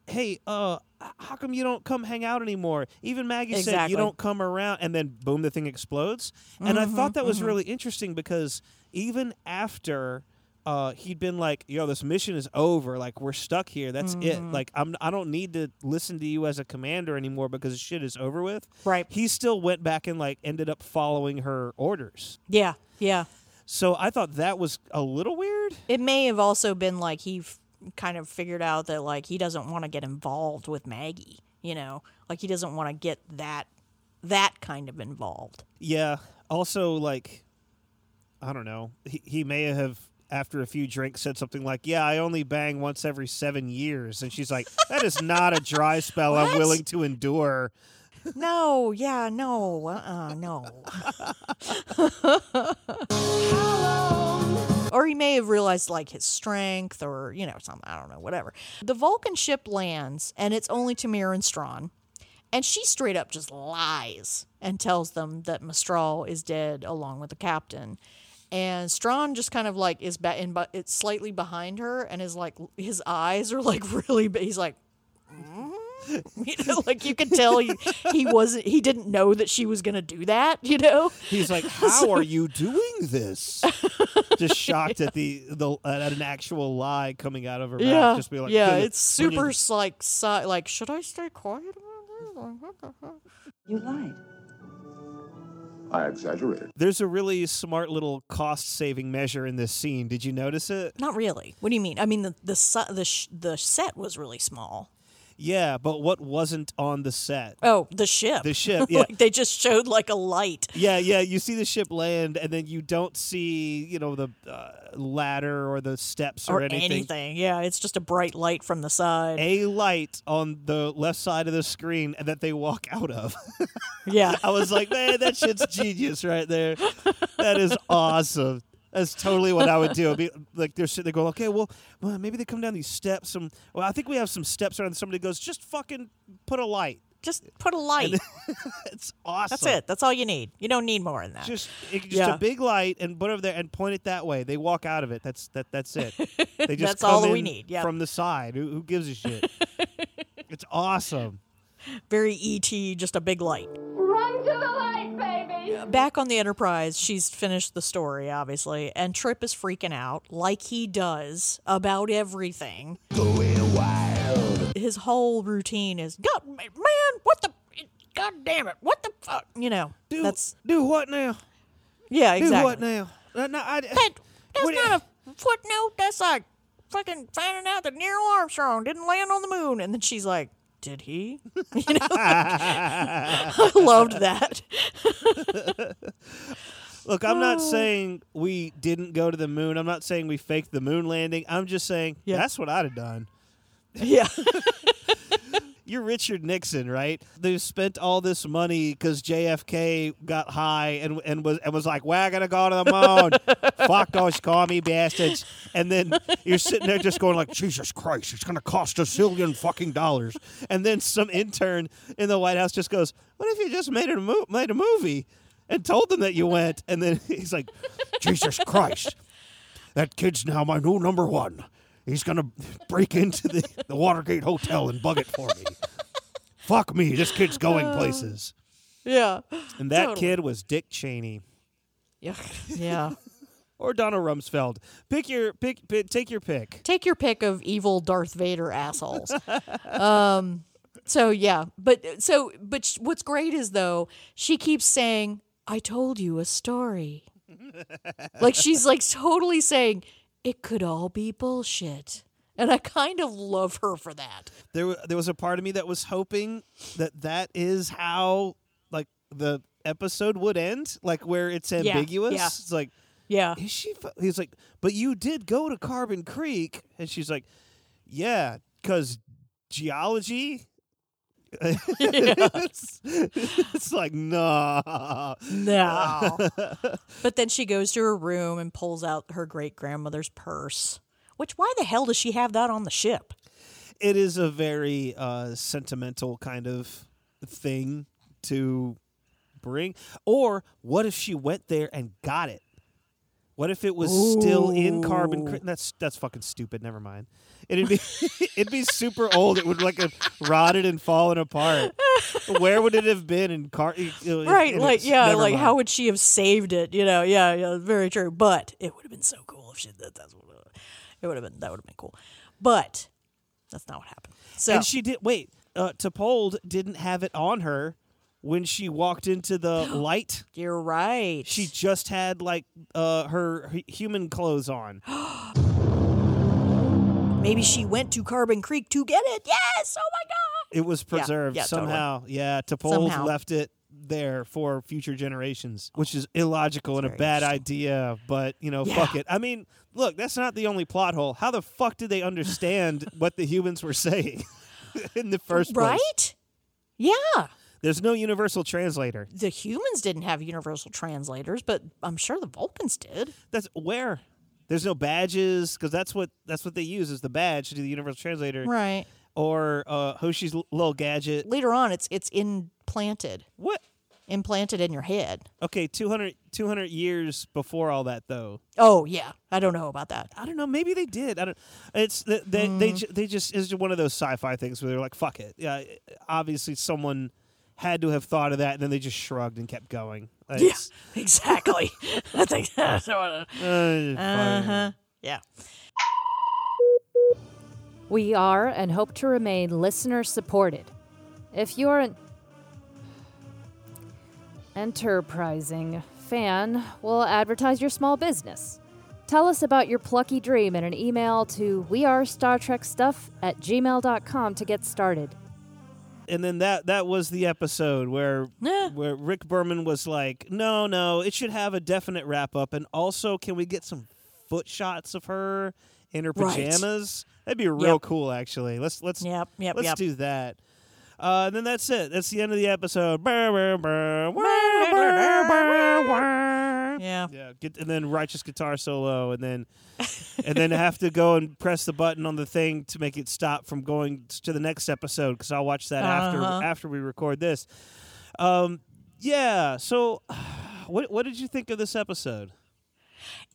Hey, uh, how come you don't come hang out anymore? Even Maggie said you don't come around, and then boom, the thing explodes. And I thought Mhm, that was mhm. really interesting because even after uh, he'd been like, "Yo, this mission is over. Like we're stuck here. That's it. Mhm. Like I'm. I don't need to listen to you as a commander anymore because shit is over with." Right. He still went back and like ended up following her orders. yeah yeah So I thought that was a little weird. It may have also been like he f- kind of figured out that like he doesn't want to get involved with Maggie, you know, like he doesn't want to get that that kind of involved. Yeah. Also, like, I don't know. He, he may have, after a few drinks, said something like, Yeah, I only bang once every seven years. And she's like, That is not a dry spell I'm willing to endure. No, yeah, no, uh, no. or he may have realized like his strength, or you know, something. I don't know, whatever. The Vulcan ship lands, and it's only T'Mir and Stron, and she straight up just lies and tells them that Mestral is dead along with the captain. And Stron just kind of like is ba- in, but it's slightly behind her, and is like his eyes are like really. Big. He's like. Mm? you know, like you could tell he, he wasn't he didn't know that she was gonna do that, you know? He's like, How are you doing this? Just shocked at the, the at an actual lie coming out of her Yeah. mouth. Just be like, yeah, it's when you- super like si- like should I stay quiet about this? Like, what the heck? You lied. I exaggerated. There's a really smart little cost saving measure in this scene. Did you notice it? Not really. What do you mean? I mean the the su- the sh- the set was really small. Yeah, but what wasn't on the set? Oh, the ship. The ship, yeah. like they just showed like a light. Yeah, yeah. You see the ship land, and then you don't see, you know, the uh, ladder or the steps or, Or anything. Yeah, it's just a bright light from the side. A light on the left side of the screen that they walk out of. Yeah. I was like, man, that shit's genius right there. That is awesome. That's totally what I would do. I'd be like they're sitting there going, okay, well, well, maybe they come down these steps. Some, well, I think we have some steps around. Somebody goes, just fucking put a light. Just put a light. it's awesome. That's it. That's all you need. You don't need more than that. Just, it, just Yeah. a big light and put over there and point it that way. They walk out of it. That's that. That's it. They just That's all we need, yeah. from the side. Who, who gives a shit? it's awesome. Very ET, just a big light. Run to the light, baby! Back on the Enterprise, she's finished the story, obviously, and Trip is freaking out, like he does, about everything. Going wild. His whole routine is, God, man, what the, God damn it, what the fuck, you know. Do that's do what now? Yeah, exactly. Do what now? Uh, no, I, That, that's not a footnote. That's like fucking finding out that Neil Armstrong didn't land on the moon. And then she's like, did he? You know, I loved that. Look, I'm not Oh. saying we didn't go to the moon. I'm not saying we faked the moon landing. I'm just saying Yeah. that's what I'd have done. Yeah. You're Richard Nixon, right? They've spent all this money because JFK got high and and was and was like, "We're gonna go to the moon." Fuck those commie bastards. And then you're sitting there just going like, "Jesus Christ, it's gonna cost a zillion fucking dollars." And then some intern in the White House just goes, "What if you just made it a mo- made a movie and told them that you went?" And then he's like, "Jesus Christ, that kid's now my new number one." He's gonna break into the, the Watergate Hotel and bug it for me. Fuck me, this kid's going places. Yeah. And that Totally. kid was Dick Cheney Yeah. Yeah. or Donald Rumsfeld. Pick your pick, pick take your pick. Take your pick of evil Darth Vader assholes. um, so yeah, but so but sh- what's great is though she keeps saying, "I told you a story." like she's like totally saying it could all be bullshit, and I kind of love her for that. There there was a part of me that was hoping that that is how like the episode would end, like where it's ambiguous. yeah. It's like Yeah. is she he's like, "But you did go to Carbon Creek." And she's like, "Yeah, cuz geology it's, it's like no No. but then she goes to her room and pulls out her great grandmother's purse. Which why the hell does she have that on the ship? it is a very uh, sentimental kind of thing to bring. Or what if she went there and got it? What if it was still in carbon? Cre- that's that's fucking stupid. Never mind. It'd be it'd be super old. It would like have rotted and fallen apart. Where would it have been in car? right, like yeah, like how would she have saved it? You know, yeah, yeah, very true. But it would have been so cool if she did. That's what it would have been. That would have been cool. But that's not what happened. So and she did wait. Uh, T'Pol didn't have it on her when she walked into the light. You're right. She just had like uh, her, human clothes on. Maybe she went to Carbon Creek to get it. Yes. Oh my god. It was preserved yeah, totally. somehow. Yeah, Somehow. left it there for future generations, which is illogical and a bad idea. But you know, fuck it. I mean, look, that's not the only plot hole. How the fuck did they understand what the humans were saying in the first place? Right? Yeah. There's no universal translator. The humans didn't have universal translators, but I'm sure the Vulcans did. That's where. There's no badges because that's what that's what they use is the badge to do the universal translator, Right. Or uh, Hoshi's little gadget. Later on, it's it's implanted. What? Implanted in your head. Okay, 200, 200 years before all that though. Oh yeah, I don't know about that. I don't know. Maybe they did. I don't. It's they they Mm. they, they just is one of those sci-fi things where they're like, "Fuck it." Yeah, obviously someone had to have thought of that, and then they just shrugged and kept going. Like, Yeah, exactly. I think that's what. Uh, Uh huh. Yeah. We are and hope to remain listener supported. If you're an enterprising fan, we'll advertise your small business. Tell us about your plucky dream in an email to wearestartrekstuff at gmail.com to get started. And then that that was the episode where where Rick Berman was like, "No, no, it should have a definite wrap up, and also, can we get some foot shots of her in her Right. pajamas? That'd be real Yep. cool, actually. Let's let's Yep, yep, let's yep. do that." Uh, and then that's it. That's the end of the episode. Yeah. Yeah. Get, and then righteous guitar solo, and then and then have to go and press the button on the thing to make it stop from going to the next episode because I'll watch that Uh-huh. after after we record this. Um, yeah. So, what what did you think of this episode?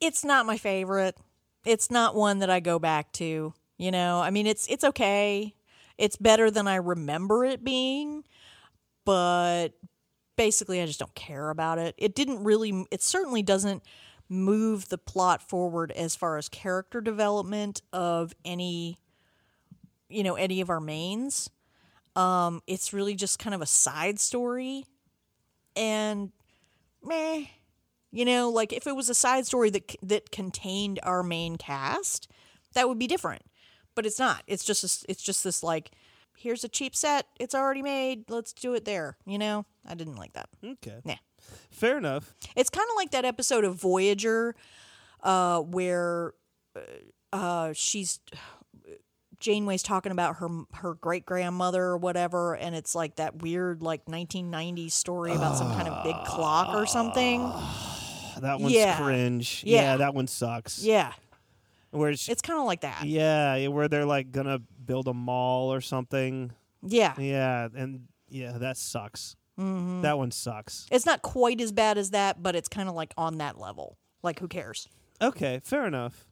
It's not my favorite. It's not one that I go back to. You know, I mean, it's it's okay. It's better than I remember it being, but basically, I just don't care about it. It didn't really. It certainly doesn't move the plot forward as far as character development of any, you know, any of our mains. Um, it's really just kind of a side story, and meh. You know, like if it was a side story that that contained our main cast, that would be different. But it's not. It's just this, it's just this like here's a cheap set. It's already made. Let's do it there. You know? I didn't like that. Okay. Nah. Fair enough. It's kind of like that episode of Voyager uh where uh, uh she's Janeway's talking about her her great grandmother or whatever, and it's like that weird like 1990s story about some kind of big clock or something. That one's Yeah. cringe. Yeah. Yeah. that one sucks. Yeah, Where it's, it's kind of like that. yeah, yeah, where they're like gonna build a mall or something. Yeah. Yeah, and yeah, that sucks. Mhm. That one sucks. It's not quite as bad as that, but it's kind of like on that level. Like, who cares? Okay, fair enough.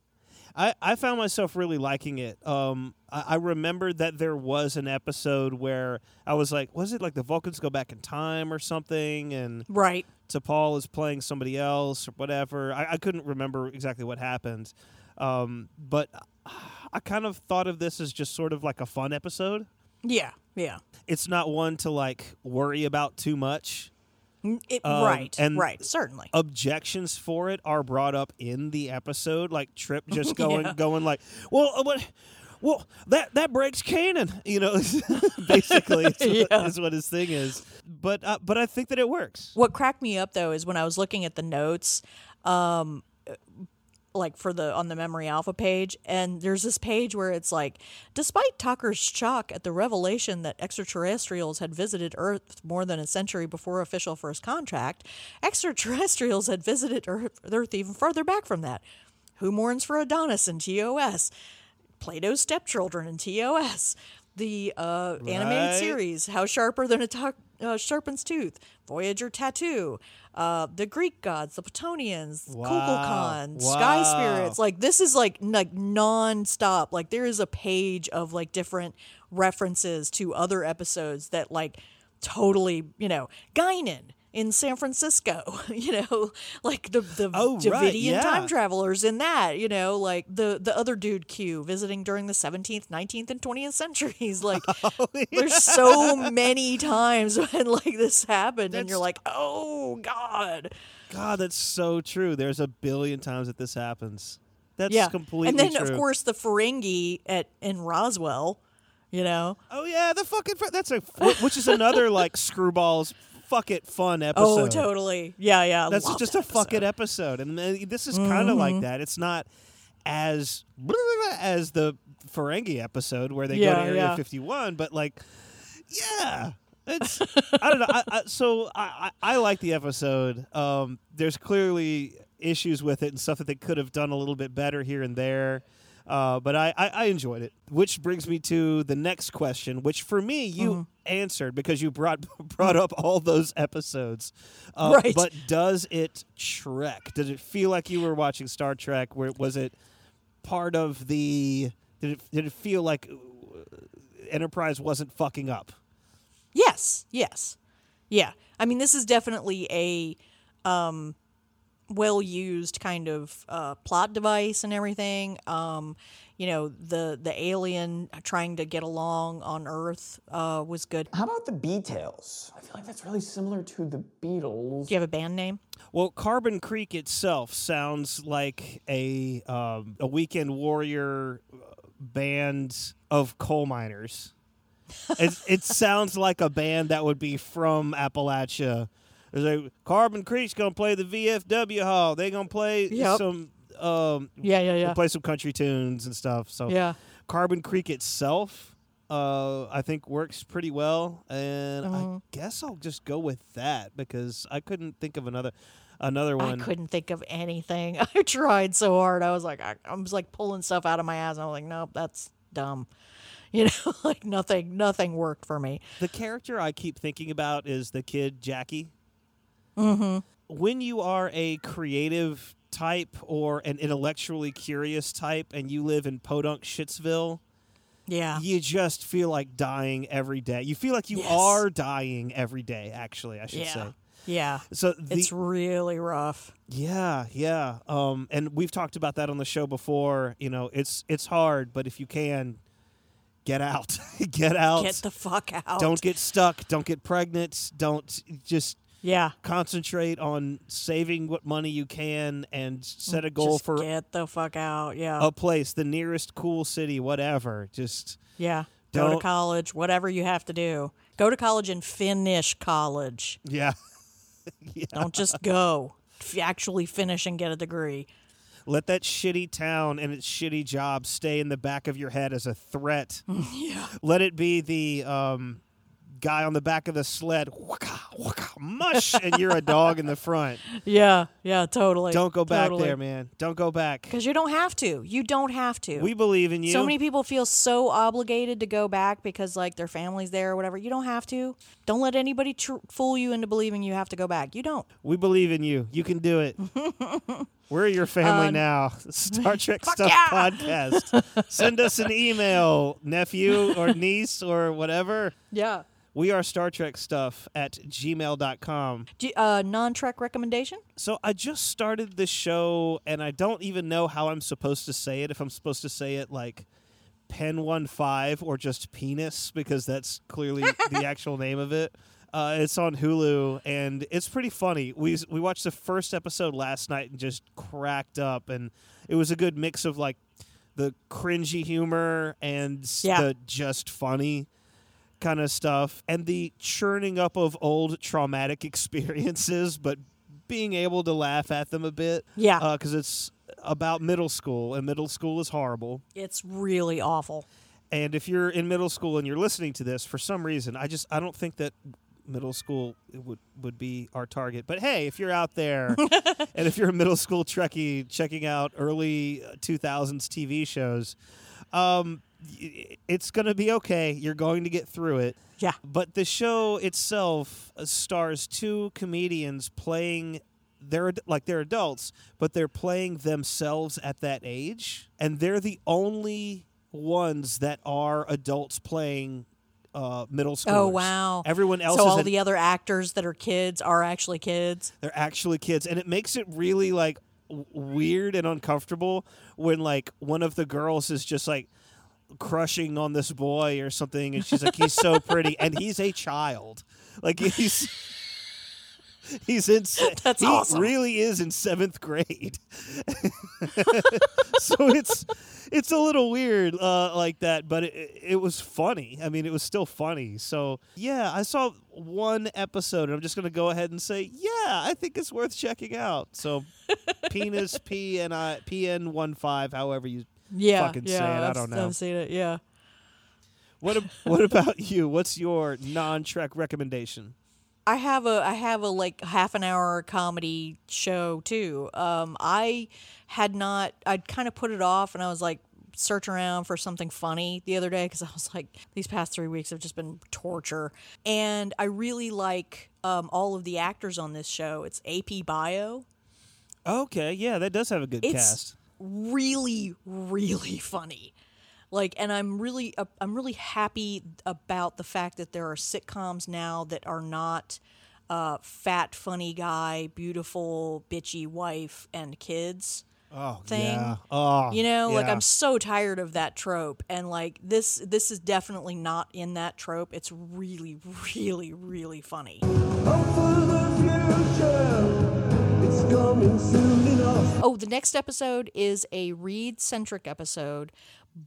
I, I found myself really liking it. Um, I, I remembered that there was an episode where I was like, was it like the Vulcans go back in time or something? And Right. T'Pol is playing somebody else or whatever. I, I couldn't remember exactly what happened. Um, but I kind of thought of this as just sort of like a fun episode. Yeah, yeah. It's not one to like worry about too much. It, Um, right, and right, certainly. objections for it are brought up in the episode like trip just going Yeah. going like well uh, what well that that breaks canon you know basically is, what, Yeah. is what his thing is but uh, but i think that it works What cracked me up though is when I was looking at the notes, um, like for the on the memory alpha page, and there's this page where it's like, despite Tucker's shock at the revelation that extraterrestrials had visited Earth more than a century before official first contact, extraterrestrials had visited Earth, Earth even further back from that. Who mourns for Adonis in TOS? Plato's stepchildren in TOS. The uh, animated series, How Sharper Than a tu- uh, Sharpen's Tooth, Voyager Tattoo, uh, the Greek gods, the Platonians, Wow. Kukulkan, Sky Spirits. Like this is like like non-stop. Like there is a page of like different references to other episodes that like totally, you know, Guinan in San Francisco, you know, like the the Oh, Devidian right, yeah. time travelers in that, you know, like the the other dude Q visiting during the 17th, 19th and 20th centuries. Like Oh, there's so many times when like this happened and you're like, "Oh god." God, that's so true. There's a billion times that this happens. That's yeah. completely And then true. of course the Ferengi at in Roswell, you know. Oh yeah, the fucking that's a which is another like screwballs fuck it fun episode. Oh, totally. Yeah, yeah. That's love just that a fuck it episode, and this is kind of like Mhm. that. It's not as as the Ferengi episode where they go Yeah, to Area yeah. 51, but like, yeah, it's I don't know. I, I, so I, I I like the episode. Um, there's clearly issues with it and stuff that they could have done a little bit better here and there. Uh, but I, I, I enjoyed it. Which brings me to the next question, which for me you Mm-hmm. answered because you brought brought up all those episodes. Uh, Right. But does it Trek? Did it feel like you were watching Star Trek? Where was it part of the? Did it did it feel like uh, Enterprise wasn't fucking up? Yes, yes. Yeah. I mean, this is definitely a um, well used kind of uh, plot device and everything. Um, you know, the the alien trying to get along on Earth uh, was good. How about the Beatles? I feel like that's really similar to the Beatles. Do you have a band name? Well, Carbon Creek itself sounds like a um, a weekend warrior uh, band of coal miners. it, it sounds like a band that would be from Appalachia. It's a Carbon Creek's gonna play the VFW hall. They're gonna play Yep. some um, Yeah, yeah, yeah. play some country tunes and stuff. So Yeah. Carbon Creek itself, uh, I think works pretty well, and I Mhm. guess I'll just go with that because I couldn't think of another another one. I couldn't think of anything. I tried so hard. I was like, I, I was like pulling stuff out of my ass. I was like, nope, that's dumb. You know, like nothing, nothing worked for me. The character I keep thinking about is the kid Jackie. Mm-hmm. When you are a creative type or an intellectually curious type and you live in Podunk Shitsville, Yeah. you just feel like dying every day. You feel like you Yes. are dying every day, actually, I should Yeah. say. Yeah. So the, it's really rough. Yeah, yeah. Um, and we've talked about that on the show before. You know, it's it's hard, but if you can, get out, get out, Get the fuck out. Don't get stuck. Don't get pregnant. Don't just Yeah. concentrate on saving what money you can and set a goal Just for get the fuck out. Yeah. a place, the nearest cool city, whatever. Just Yeah. Go to Don't- college, whatever you have to do. Go to college and finish college. yeah. Don't just go. F- Actually finish and get a degree. Let that shitty town and its shitty job stay in the back of your head as a threat. yeah. Let it be the um, guy on the back of the sled, waka, waka, mush, and you're a dog in the front. Yeah. Yeah, totally. Don't go back Totally. there, man. Don't go back. Because you don't have to. You don't have to. We believe in you. So many people feel so obligated to go back because like their family's there or whatever. You don't have to. Don't let anybody tr- fool you into believing you have to go back. You don't. We believe in you. You can do it. We're your family Uh, now. Star Trek Stuff yeah! Podcast. Send us an email, nephew or niece or whatever. Yeah. We are Star Trek Stuff at gmail.com. Do, uh, non-trek recommendation? So I just started this show and I don't even know how I'm supposed to say it. If I'm supposed to say it like Pen One Five or just penis because that's clearly the actual name of it. Uh, it's on Hulu and it's pretty funny. We we watched the first episode last night and just cracked up, and it was a good mix of like the cringy humor and Yeah. the just funny kind of stuff, and the churning up of old traumatic experiences, but being able to laugh at them a bit. Yeah. because it's about middle school, and middle school is horrible. It's really awful. And if you're in middle school and you're listening to this for some reason, I just I don't think that middle school would would be our target. But hey, if you're out there and if you're a middle school Trekkie checking out early uh, 2000s TV shows, um, it's going to be okay. You're going to get through it. Yeah. But the show itself uh, stars two comedians playing they're like they're adults, but they're playing themselves at that age, and they're the only ones that are adults playing uh, middle school. Oh wow! Everyone else So all an- the other actors that are kids are actually kids. they're actually kids, and it makes it really like w- weird and uncomfortable when like one of the girls is just like crushing on this boy or something, and she's like, "He's so pretty," and he's a child. Like he's he's in. That's he awesome. Really is in seventh grade. so it's it's a little weird uh, like that, but it, it was funny. I mean, it was still funny. So yeah, I saw one episode, and I'm just gonna go ahead and say, yeah, I think it's worth checking out. So penis p n i p n one five, however you Yeah, fucking yeah, say it. I I've- don't know. I've seen it. Yeah. What ab- what about you? What's your non-Trek recommendation? I have a I have a like half an hour comedy show too. Um, I had not I'd kind of put it off, and I was like search around for something funny the other day because I was like these past three weeks have just been torture, and I really like um, all of the actors on this show. It's AP Bio. Okay, yeah, that does have a good It's cast. Really really funny. Like, and I'm really, uh, I'm really happy about the fact that there are sitcoms now that are not uh, fat, funny guy, beautiful, bitchy wife and kids Oh, thing. yeah. Oh, you know, like. I'm so tired of that trope, and like this, this is definitely not in that trope. It's really, really, really funny. Oh, the next episode is a Reed centric episode,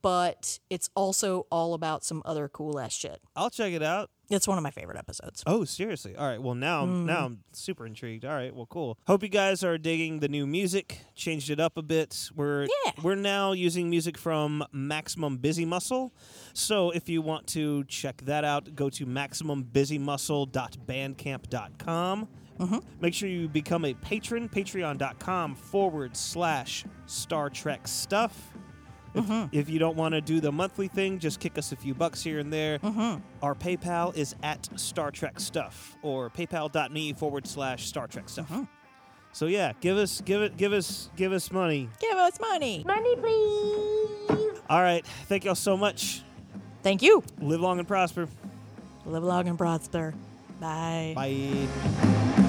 but it's also all about some other cool ass shit. I'll check it out. It's one of my favorite episodes. Oh, seriously? All right. Well, now I'm now mm. I'm super intrigued. All right. Well, cool. Hope you guys are digging the new music. Changed it up a bit. We're Yeah. we're now using music from Maximum Busy Muscle. So if you want to check that out, go to maximumbusymuscle.bandcamp.com. Mm-hmm. Make sure you become a patron. Patreon.com forward slash Star Trek stuff. If, mm-hmm. if you don't want to do the monthly thing, just kick us a few bucks here and there. Mm-hmm. Our PayPal is at Star Trek Stuff or paypal.me forward slash Star Trek Stuff. So yeah, give us give it give us give us money. Give us money. Money, please. All right, thank y'all so much. Thank you. Live long and prosper. Live long and prosper. Bye. Bye.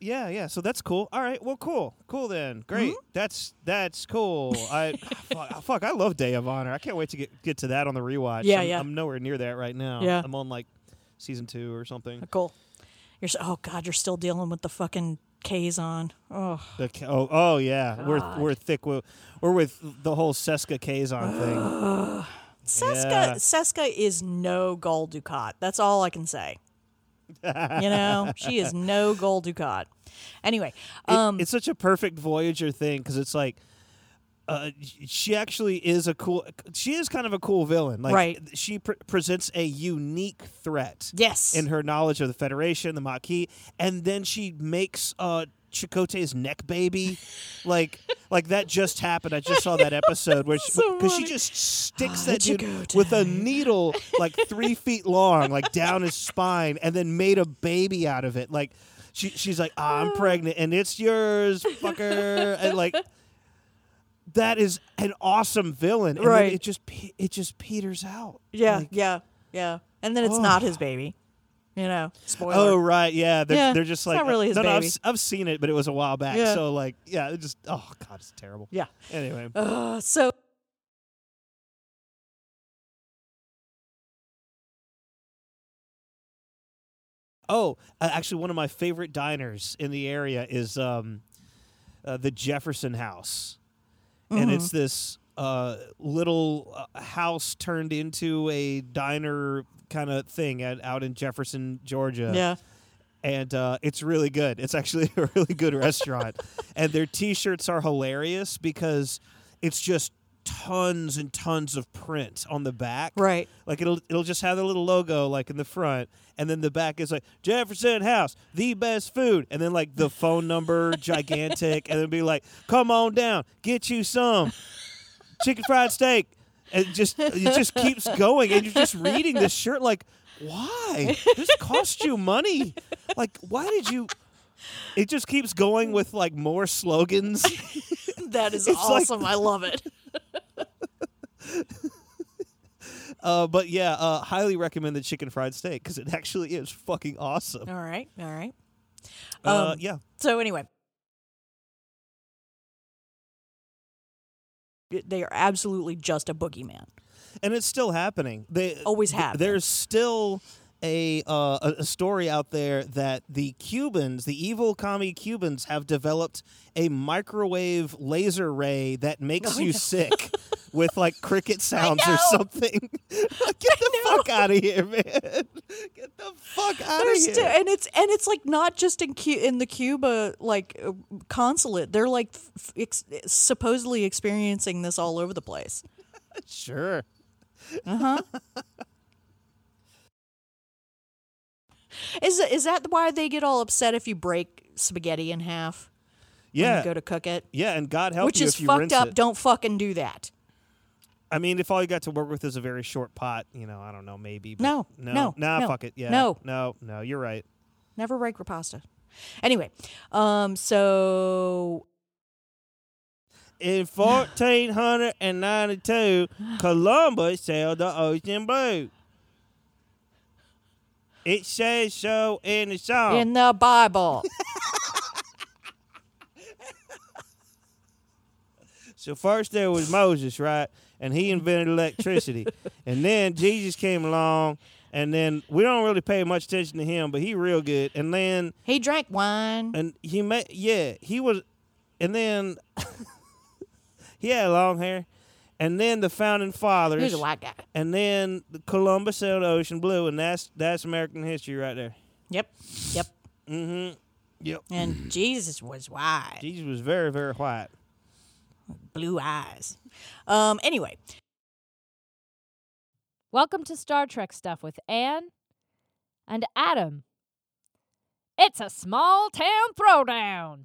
Yeah, yeah. So that's cool. All right. Well, cool. Cool then. Great. Hmm? That's that's cool. I fuck, ah, fuck, I love Day of Honor. I can't wait to get get to that on the rewatch. Yeah, I'm, yeah. I'm nowhere near that right now. Yeah. I'm on like season two or something. Cool. You're so, oh god, you're still dealing with the fucking Kazon. Oh, The oh, oh yeah. We're we're thick. With, we're with the whole Seska Kazon thing. Seska Yeah. Seska is no gold ducat. That's all I can say. You know, she is no gold ducat. Anyway, It- um, it's such a perfect Voyager thing because it's like. Uh, she actually is a cool. She is kind of a cool villain. Like, Right. She pre- presents a unique threat. Yes. In her knowledge of the Federation, the Maquis, and then she makes uh Chakotay's neck baby, like like that just happened. I just saw that episode where she, So because she just sticks Ah, that dude with a needle like three feet long, like down his spine, and then made a baby out of it. Like she she's like, ah, I'm pregnant, and it's yours, fucker, and like. That is an awesome villain, and Right. it just it just peters out. yeah, Like, yeah, yeah. And then it's Oh. not his baby. You know, spoiler. Oh right, yeah. They're, Yeah, they're just like not really his no, no, I've, baby. I've seen it, but it was a while back. Yeah. So like, yeah, it just oh god, it's terrible. Yeah. Anyway, Uh, so oh, uh, actually, one of my favorite diners in the area is um, uh, the Jefferson House, and it's this uh, little uh, house turned into a diner kind of thing at, out in Jefferson, Georgia. Yeah. and uh, it's really good. It's actually a really good restaurant, and their T-shirts are hilarious because it's just tons and tons of print on the back. Right. Like it'll it'll just have the little logo like in the front, and then the back is like Jefferson House, the best food, and then like the phone number, gigantic, and then be like, come on down, get you some chicken fried steak. And it just it just keeps going, and you're just reading this shirt like, why? this cost you money. Like, why did you? It just keeps going with like more slogans. that is It's like- awesome. I love it. Uh, but yeah, uh, highly recommend the chicken fried steak because it actually is fucking awesome. All right. All right. Uh, Um, yeah. So anyway, they are absolutely just a boogeyman. and it's still happening. They Always have. There's still a, uh, a story out there that the Cubans, the evil commie Cubans, have developed a microwave laser ray that makes Oh, you sick with like cricket sounds or something. Get the fuck out of here, man! Get the fuck out of here! still, and it's and it's like not just in Cu- in the Cuba like uh, consulate. They're like f- ex- supposedly experiencing this all over the place. sure. Uh huh. Is is that why they get all upset if you break spaghetti in half? Yeah. go to cook it. Yeah, and God help Which you is if fucked up. it. Don't fucking do that. I mean, if all you got to work with is a very short pot, you know, I don't know, maybe. But No, no, no, nah, no, fuck it. Yeah, no. no, no. You're right. Never break your pasta. Anyway, um, so In 1492, Columbus sailed the ocean blue. It says so in the song. in the Bible, so first there was Moses, right? And he invented electricity. and then Jesus came along, and then we don't really pay much attention to him, but he real good. And then he drank wine. and he met yeah he was and then he had long hair and then the founding fathers He was a white guy. and then the columbus sailed the ocean blue and that's that's american history right there Yep, yep. mm-hmm yep And Jesus was white, jesus was very very white blue eyes. Um, anyway, Welcome to Star Trek Stuff with Anne and Adam. It's a small town throwdown.